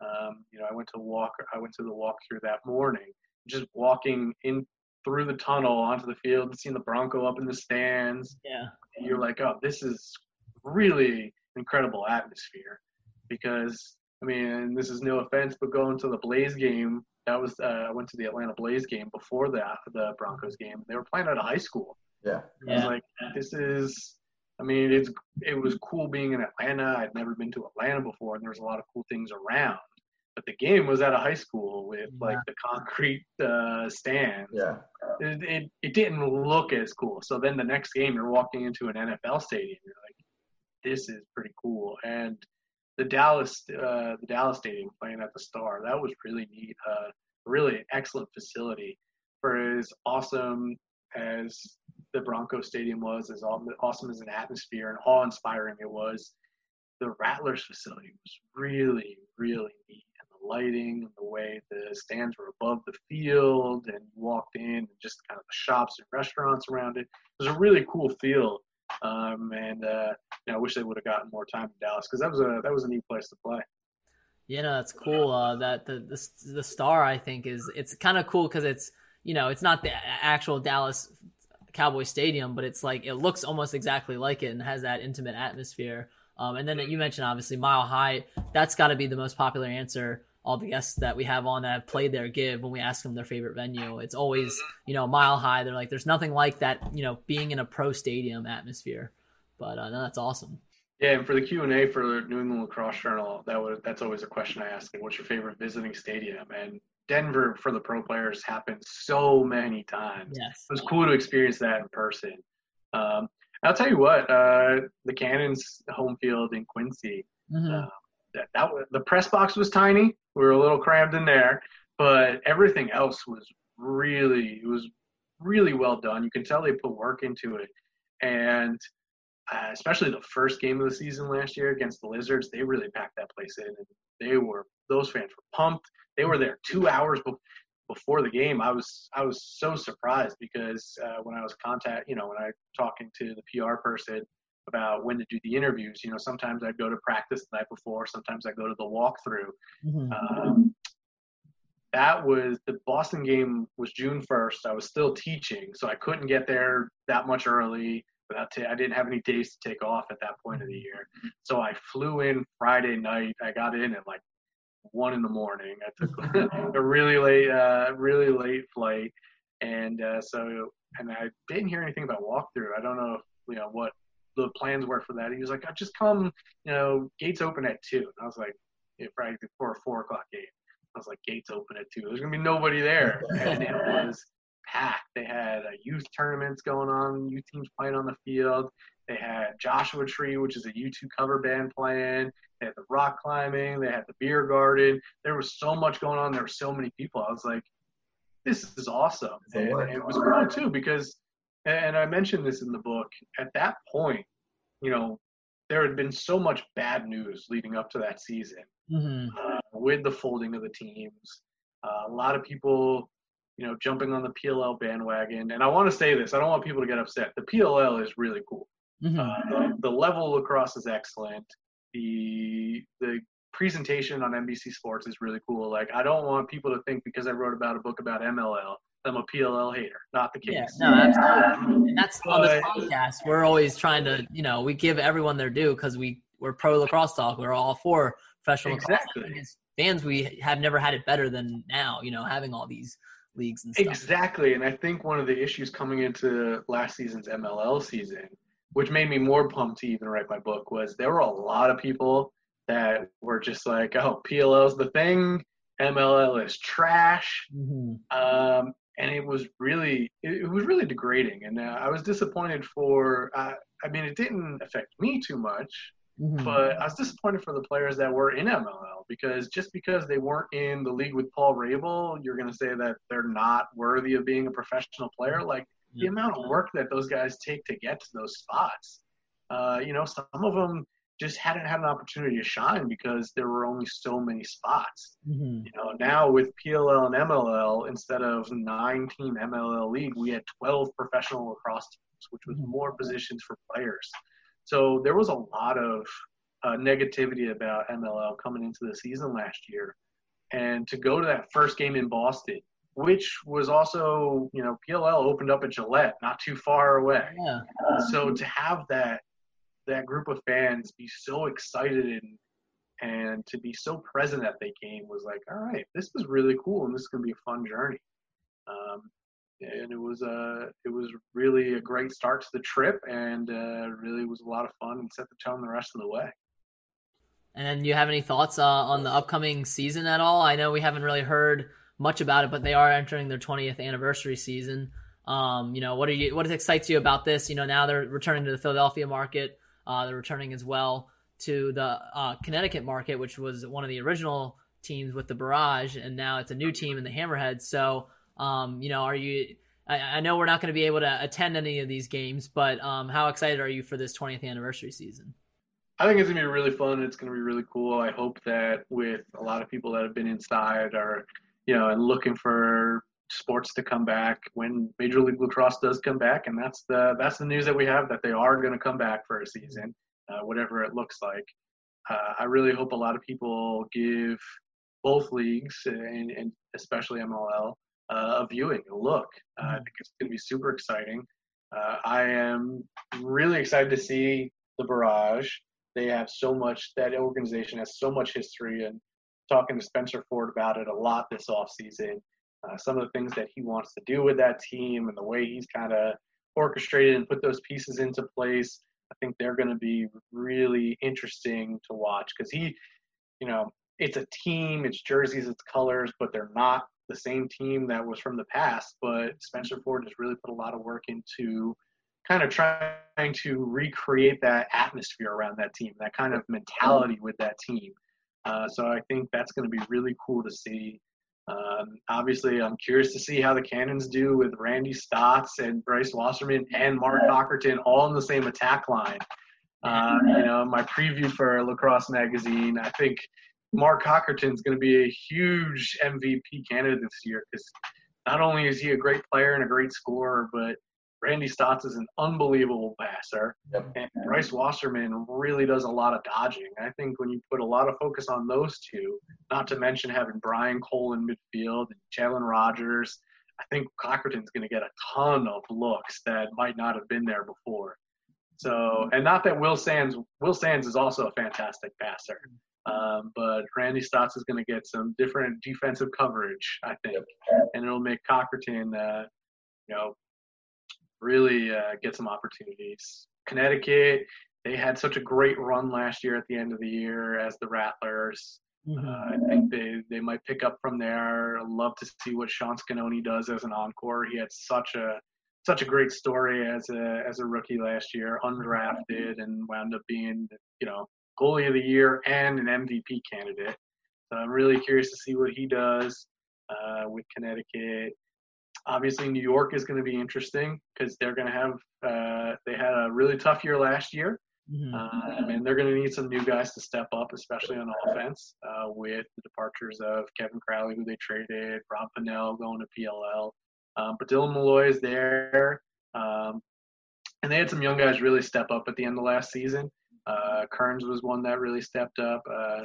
Speaker 1: Um, you know, I went to walk. I went to the walk here that morning. Just walking in through the tunnel onto the field and seeing the Bronco up in the stands,
Speaker 6: yeah
Speaker 1: you're like, oh, this is really incredible atmosphere. Because I mean, this is no offense, but going to the Blaze game, that was uh, I went to the Atlanta Blaze game before the the Broncos game. They were playing at a high school.
Speaker 7: Yeah.
Speaker 1: I was like, this is. I mean, it's it was cool being in Atlanta. I'd never been to Atlanta before, and there was a lot of cool things around. But the game was at a high school with like the concrete uh, stands
Speaker 7: Yeah.
Speaker 1: it, it, it didn't look as cool. So then the next game, you're walking into an NFL stadium. You're like, this is pretty cool. And the Dallas, uh, the Dallas stadium playing at the Star, that was really neat. Uh, really excellent facility for as awesome as the Broncos stadium was, as awesome as an atmosphere and awe-inspiring it was. The Rattlers facility was really, really neat. Lighting and the way the stands were above the field and you walked in and just kind of the shops and restaurants around it. It was a really cool feel. Um, and uh, you know, I wish they would have gotten more time in Dallas because that was a that was a neat place to play.
Speaker 6: Yeah, no, that's cool. Uh, that the, the the star I think is it's kind of cool because it's you know it's not the actual Dallas Cowboy Stadium, but it's like it looks almost exactly like it and has that intimate atmosphere. Um, and then you mentioned obviously Mile High. That's got to be the most popular answer all the guests that we have on that have played there give when we ask them their favorite venue. It's always you know Mile High. They're like, there's nothing like that. You know, being in a pro stadium atmosphere. But uh, no, that's awesome.
Speaker 1: Yeah, and for the Q and A for the New England Lacrosse Journal, that was that's always a question I ask. Like, what's your favorite visiting stadium? And Denver for the pro players happened so many times.
Speaker 6: Yes.
Speaker 1: It was cool to experience that in person. Um, I'll tell you what, uh, the Cannons home field in Quincy,
Speaker 6: Mhm.
Speaker 1: uh, that, that was, the press box was tiny. We were a little crammed in there, but everything else was really, it was really well done. You can tell they put work into it. And uh, especially the first game of the season last year against the Lizards, they really packed that place in, and they were those fans were pumped. They were there two hours be- before the game. I was I was so surprised because uh, when I was contact, you know, when I talking to the PR person about when to do the interviews, you know, sometimes I'd go to practice the night before, sometimes I go to the walkthrough. Mm-hmm. Um, that was the Boston game was June 1st. I was still teaching, so I couldn't get there that much early. Without t- I didn't have any days to take off at that point of the year. So I flew in Friday night. I got in at like one in the morning. I took a really late, uh, really late flight, and uh, so and I didn't hear anything about walkthrough. I don't know if, you know what the plans were for that. He was like, "I just come, you know, gates open at two. And I was like, yeah, probably for a four o'clock game. I was like, gates open at two. There's gonna be nobody there, and it was packed. They had uh, youth tournaments going on, youth teams playing on the field. They had Joshua Tree, which is a U2 cover band playing. They had the rock climbing. They had the beer garden. There was so much going on. There were so many people. I was like, this is awesome. And, and it was cool too because, and I mentioned this in the book. At that point, you know, there had been so much bad news leading up to that season mm-hmm. uh, with the folding of the teams. Uh, a lot of people, you know, jumping on the PLL bandwagon. And I want to say this: I don't want people to get upset. The PLL is really cool. Mm-hmm. Uh, the level of lacrosse is excellent. The the presentation on NBC Sports is really cool. Like, I don't want people to think because I wrote about a book about MLL I'm a PLL hater. Not the case.
Speaker 6: Yeah, no, absolutely. And that's on this podcast. We're always trying to, you know, we give everyone their due because we we're pro lacrosse talk. We're all for professional exactly. lacrosse. As fans, we have never had it better than now. You know, having all these leagues and stuff.
Speaker 1: Exactly, and I think one of the issues coming into last season's MLL season, which made me more pumped to even write my book, was there were a lot of people that were just like, "Oh, PLL's the thing." MLL is trash. Mm-hmm. Um, and it was really it, was really degrading. And uh, i was disappointed for uh, i mean it didn't affect me too much mm-hmm. but i was disappointed for the players that were in mll because just because they weren't in the league with paul rabil you're going to say that they're not worthy of being a professional player. Like the amount of work that those guys take to get to those spots uh, you know some of them just hadn't had an opportunity to shine because there were only so many spots. Mm-hmm. You know, now with PLL and MLL, instead of nine team MLL league, we had 12 professional lacrosse teams, which was mm-hmm. more positions for players. So there was a lot of uh, negativity about MLL coming into the season last year. And to go to that first game in Boston, which was also, you know, PLL opened up at Gillette, not too far away. Yeah. So to have that that group of fans be so excited and and to be so present at the game was like, all right, this is really cool and this is gonna be a fun journey. Um, and it was uh it was really a great start to the trip and uh, really was a lot of fun and set the tone the rest of the way.
Speaker 6: And you have any thoughts uh, on the upcoming season at all? I know we haven't really heard much about it, but they are entering their 20th anniversary season. Um, you know, what are you? What excites you about this? You know, now they're returning to the Philadelphia market. Uh, they're returning as well to the uh, Connecticut market, which was one of the original teams with the Barrage, and now it's a new team in the Hammerhead. So, um, you know, are you? I, I know we're not going to be able to attend any of these games, but um, how excited are you for this 20th anniversary season?
Speaker 1: I think it's gonna be really fun. It's gonna be really cool. I hope that with a lot of people that have been inside are, you know, and looking for sports to come back when Major League Lacrosse does come back, and that's the that's the news that we have that they are going to come back for a season, uh, whatever it looks like. Uh, I really hope a lot of people give both leagues and, and especially MLL uh, a viewing, a look. Uh, I think it's going to be super exciting. Uh, I am really excited to see the Barrage. They have so much. That organization has so much history, and talking to Spencer Ford about it a lot this off season uh, some of the things that he wants to do with that team and the way he's kind of orchestrated and put those pieces into place. I think they're going to be really interesting to watch because he, you know, it's a team, it's jerseys, it's colors, but they're not the same team that was from the past. But Spencer Ford has really put a lot of work into kind of trying to recreate that atmosphere around that team, that kind of mentality with that team. Uh, so I think that's going to be really cool to see. Um, obviously, I'm curious to see how the Cannons do with Randy Staats and Bryce Wasserman and Mark Cockerton all in the same attack line. Uh, you know, my preview for Lacrosse Magazine, I think Mark Cockerton is going to be a huge MVP candidate this year because not only is he a great player and a great scorer, but Randy Staats is an unbelievable passer.
Speaker 7: Yep.
Speaker 1: And Bryce Wasserman really does a lot of dodging. I think when you put a lot of focus on those two, not to mention having Brian Cole in midfield and Jalen Rogers, I think Cockerton's going to get a ton of looks that might not have been there before. So, and not that Will Sands, Will Sands is also a fantastic passer, um, but Randy Staats is going to get some different defensive coverage, I think, and it'll make Cockerton, uh, you know, really uh, get some opportunities. Connecticut, they had such a great run last year at the end of the year as the Rattlers.
Speaker 6: Mm-hmm.
Speaker 1: Uh, I think they, they might pick up from there. I'd love to see what Sean Sconone does as an encore. He had such a such a great story as a as a rookie last year, undrafted, and wound up being you know goalie of the year and an MVP candidate. So I'm really curious to see what he does uh, with Connecticut. Obviously, New York is going to be interesting because they're going to have uh, they had a really tough year last year.
Speaker 6: Mhm.
Speaker 1: Um, and they're going to need some new guys to step up, especially on offense, uh, with the departures of Kevin Crowley, who they traded, Rob Pannell going to PLL. Um, but Dylan Molloy is there. Um, and they had some young guys really step up at the end of last season. Uh, Kearns was one that really stepped up. Uh,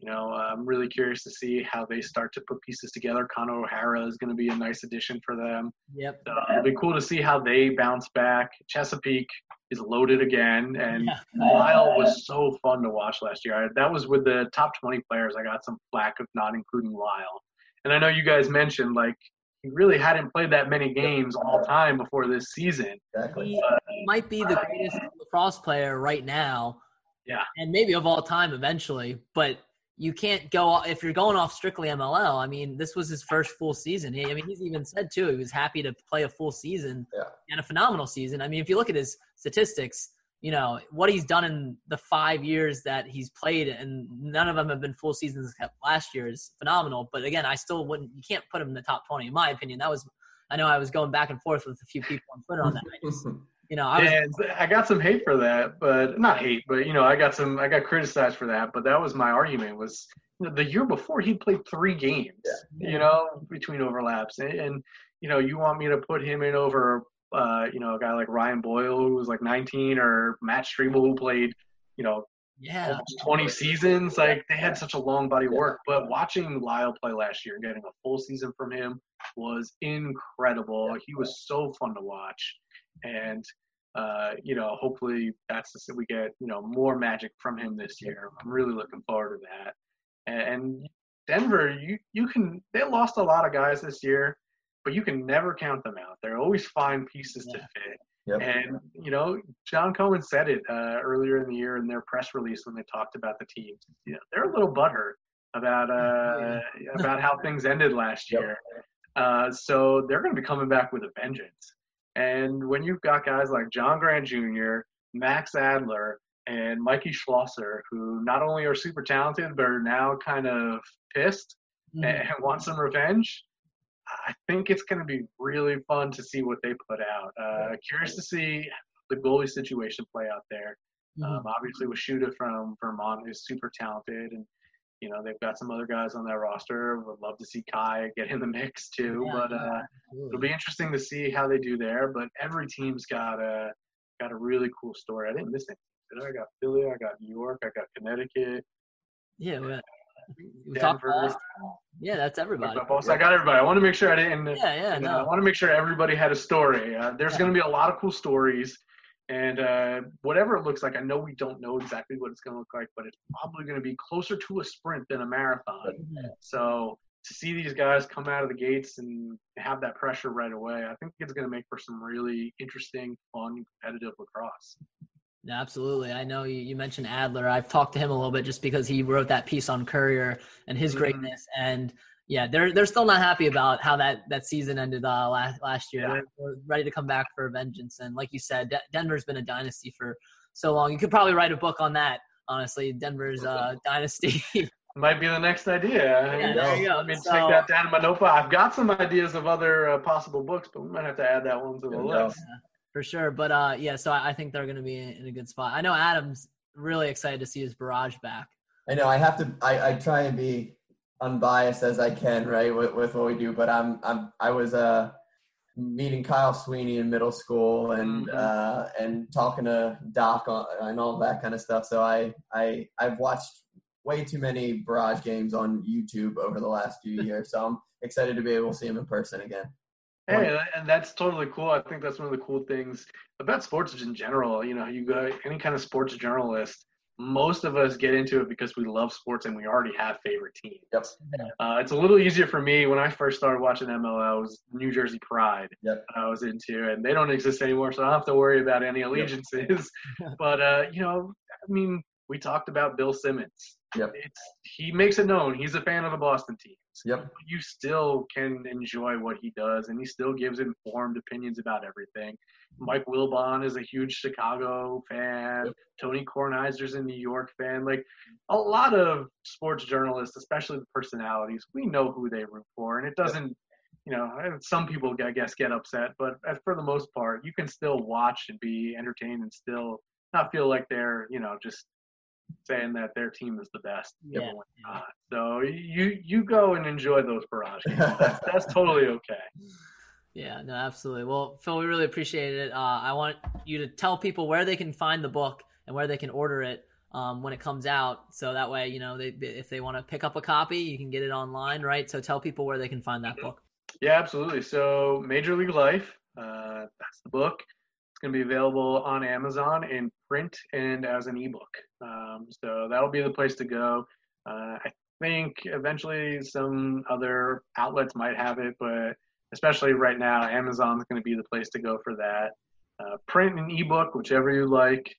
Speaker 1: you know, uh, I'm really curious to see how they start to put pieces together. Connor O'Hara is going to be a nice addition for them.
Speaker 6: Yep.
Speaker 1: So it'll be cool to see how they bounce back. Chesapeake is loaded again, and
Speaker 6: Yeah.
Speaker 1: Lyle was so fun to watch last year. That was with the top 20 players. I got some flack of not including Lyle. And I know you guys mentioned like he really hadn't played that many games all time before this season.
Speaker 7: Exactly.
Speaker 6: He might be the greatest lacrosse player right now.
Speaker 1: Yeah.
Speaker 6: And maybe of all time eventually, but you can't go if you're going off strictly MLL. I mean, this was his first full season. He, I mean, he's even said too he was happy to play a full season
Speaker 7: Yeah.
Speaker 6: and a phenomenal season. I mean, if you look at his statistics, you know what he's done in the five years that he's played, and none of them have been full seasons except last year is phenomenal. But again, I still wouldn't. You can't put him in the top twenty, in my opinion. That was. I know I was going back and forth with a few people on Twitter on that. I you know, I was
Speaker 1: And I got some hate for that, but not hate, but you know, I got some, I got criticized for that. But that was my argument was you know, the year before he played three games, you know, between overlaps, and, and you know, you want me to put him in over, uh, you know, a guy like Ryan Boyle who was like 19, or Matt Striebel who played, you know,
Speaker 6: yeah.
Speaker 1: almost 20 seasons. Like they had such a long body of work. But watching Lyle play last year and getting a full season from him was incredible. He was so fun to watch. And, uh, you know, hopefully that's the, we get, you know, more magic from him this year. I'm really looking forward to that. And Denver, you, you can, they lost a lot of guys this year, but you can never count them out. They're always find pieces to fit.
Speaker 7: Yep.
Speaker 1: And you know, John Cohen said it uh, earlier in the year in their press release when they talked about the teams. You know, they're a little butthurt about uh, about how things ended last
Speaker 7: Yep.
Speaker 1: year. Uh, so they're going to be coming back with a vengeance. And when you've got guys like John Grant Jr., Max Adler, and Mikey Schlosser, who not only are super talented but are now kind of pissed
Speaker 6: Mhm.
Speaker 1: and want some revenge. I think it's going to be really fun to see what they put out. Uh, curious to see the goalie situation play out there.
Speaker 6: Mhm.
Speaker 1: Um, obviously, with Shuda from Vermont, who's super talented, and you know they've got some other guys on that roster. Would love to see Kai get in the mix too.
Speaker 6: Yeah,
Speaker 1: but
Speaker 6: yeah,
Speaker 1: uh, it'll be interesting to see how they do there. But every team's got a got a really cool story. I didn't miss anything. I? Got Philly. I got New York. I got Connecticut.
Speaker 6: Yeah, we, we talked
Speaker 1: Denver.
Speaker 6: Yeah, that's everybody.
Speaker 1: I got everybody. I want to make sure I didn't.
Speaker 6: Yeah, yeah,
Speaker 1: you know, I want to make sure everybody had a story. Uh, there's going to be a lot of cool stories, and uh, whatever it looks like, I know we don't know exactly what it's going to look like, but it's probably going to be closer to a sprint than a marathon.
Speaker 6: Mhm.
Speaker 1: So to see these guys come out of the gates and have that pressure right away, I think it's going to make for some really interesting, fun, competitive lacrosse.
Speaker 6: Absolutely. I know you, you mentioned Adler. I've talked to him a little bit just because he wrote that piece on Courier and his
Speaker 1: Mhm.
Speaker 6: greatness. And yeah, they're they're still not happy about how that, that season ended uh, last last year.
Speaker 1: Yeah.
Speaker 6: They're, they're ready to come back for vengeance. And like you said, De- Denver's been a dynasty for so long. You could probably write a book on that. Honestly, Denver's uh, dynasty.
Speaker 1: might be the next idea.
Speaker 6: Yeah, there you go.
Speaker 1: Let me
Speaker 6: So-
Speaker 1: take that down in my notebook. I've got some ideas of other uh, possible books, but we might have to add that one to the
Speaker 7: There you go.
Speaker 1: list.
Speaker 6: for sure. But uh, yeah, so I, I think they're going to be in, in a good spot. I know Adam's really excited to see his barrage back.
Speaker 7: I know I have to. I, I try and be unbiased as I can, right, with, with what we do. But I'm I'm I was uh meeting Kyle Sweeney in middle school and
Speaker 1: Mhm.
Speaker 7: uh and talking to Doc on, and all that kind of stuff. So I I I've watched way too many barrage games on YouTube over the last few years. So I'm excited to be able to see him in person again.
Speaker 1: Hey, and that's totally cool. I think that's one of the cool things about sports in general. You know, you go any kind of sports journalist. Most of us get into it because we love sports and we already have favorite teams.
Speaker 7: Yep.
Speaker 1: Uh, it's a little easier for me when I first started watching MLL. It was New Jersey Pride
Speaker 7: Yep.
Speaker 1: that I was into, and they don't exist anymore, so I don't have to worry about any allegiances. but uh, you know, I mean, we talked about Bill Simmons.
Speaker 7: Yep.
Speaker 1: It's he makes it known he's a fan of the Boston teams
Speaker 7: Yep.
Speaker 1: you still can enjoy what he does, and he still gives informed opinions about everything. Mike Wilbon is a huge Chicago fan.
Speaker 7: Yep.
Speaker 1: Tony Kornheiser's a New York fan. Like a lot of sports journalists, especially the personalities, we know who they root for, and it doesn't. You know, some people, I guess, get upset, but for the most part, you can still watch and be entertained and still not feel like they're, you know, just saying that their team is the best.
Speaker 6: Yeah.
Speaker 1: So you you go and enjoy those barrage games. That's, that's totally okay.
Speaker 6: Yeah, no, absolutely. Well, Phil, we really appreciate it. Uh, I want you to tell people where they can find the book and where they can order it um, when it comes out. So that way, you know, they, if they want to pick up a copy, you can get it online, right? So tell people where they can find that book.
Speaker 1: Yeah, absolutely. So Major League Life, uh, that's the book. It's going to be available on Amazon in print and as an ebook. Um, so that'll be the place to go. Uh, I think eventually some other outlets might have it, but especially right now, Amazon's going to be the place to go for that. Uh, print and ebook, whichever you like.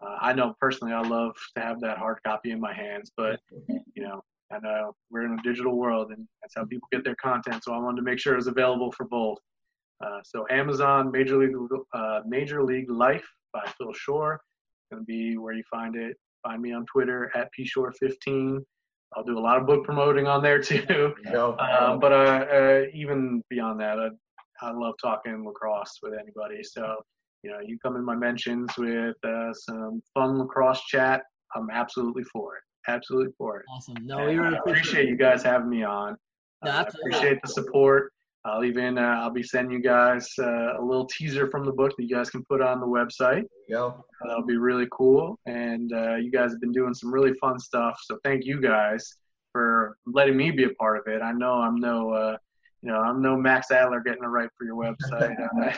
Speaker 1: Uh, I know personally, I love to have that hard copy in my hands, but you know, I know we're in a digital world, and that's how people get their content. So I wanted to make sure it was available for both. Uh, so Amazon Major League uh, Major League Life by Phil Shore going to be where you find it. Find me on Twitter at pshore15. I'll do a lot of book promoting on there too.
Speaker 7: Go.
Speaker 1: Um, but uh, uh, even beyond that, I, I love talking lacrosse with anybody. So, you know, you come in my mentions with uh, some fun lacrosse chat. I'm absolutely for it. Absolutely for it.
Speaker 6: Awesome. No, we really
Speaker 1: I appreciate you guys having me on.
Speaker 6: No,
Speaker 1: Uh, I
Speaker 6: absolutely.
Speaker 1: appreciate the support. I'll even uh, I'll be sending you guys uh, a little teaser from the book that you guys can put on the website.
Speaker 7: Go.
Speaker 1: That'll be really cool. And uh, you guys have been doing some really fun stuff. So thank you guys for letting me be a part of it. I know I'm no, uh, you know, I'm no Max Adler getting it right for your website. uh,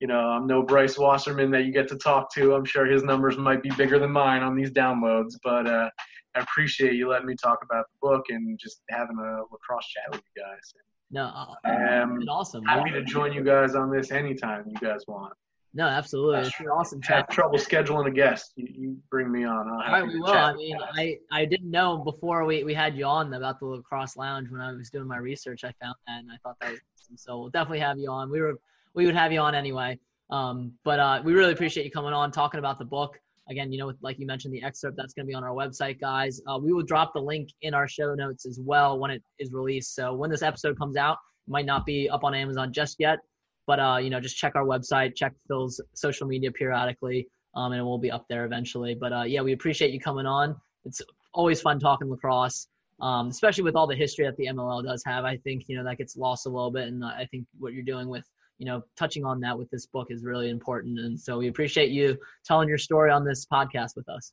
Speaker 1: you know, I'm no Bryce Wasserman that you get to talk to. I'm sure his numbers might be bigger than mine on these downloads, but uh, I appreciate you letting me talk about the book and just having a lacrosse chat with you guys.
Speaker 6: No, uh,
Speaker 1: Um,
Speaker 6: it's awesome.
Speaker 1: happy to join you guys on this anytime you guys want.
Speaker 6: No, absolutely. It's an awesome chat.
Speaker 1: Have trouble scheduling a guest. You, you bring me on. Have
Speaker 6: right, we will. I mean. I, I didn't know before we, we had you on about the lacrosse lounge when I was doing my research. I found that and I thought that was awesome. So we'll definitely have you on. We were we would have you on anyway. Um, but uh, we really appreciate you coming on, talking about the book. Again, you know, like you mentioned, the excerpt that's going to be on our website, guys. Uh, we will drop the link in our show notes as well when it is released. So when this episode comes out, it might not be up on Amazon just yet, but uh, you know, just check our website, check Phil's social media periodically, um, and it will be up there eventually. But uh, yeah, we appreciate you coming on. It's always fun talking lacrosse, um, especially with all the history that the MLL does have. I think you know that gets lost a little bit, and I think what you're doing with you know touching on that with this book is really important. And so we appreciate you telling your story on this podcast with us.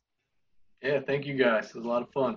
Speaker 1: Yeah, thank you guys. It was a lot of fun.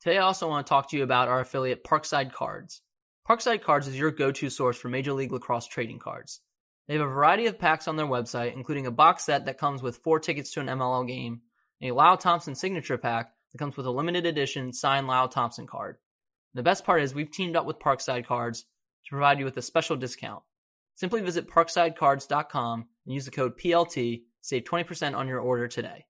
Speaker 6: Today, I also want to talk to you about our affiliate Parkside Cards. Parkside Cards is your go to source for Major League Lacrosse trading cards. They have a variety of packs on their website, including a box set that comes with four tickets to an MLL game, and a Lyle Thompson signature pack that comes with a limited edition signed Lyle Thompson card. The best part is we've teamed up with Parkside Cards to provide you with a special discount. Simply visit parksidecards.com and use the code PLT to save 20% on your order today.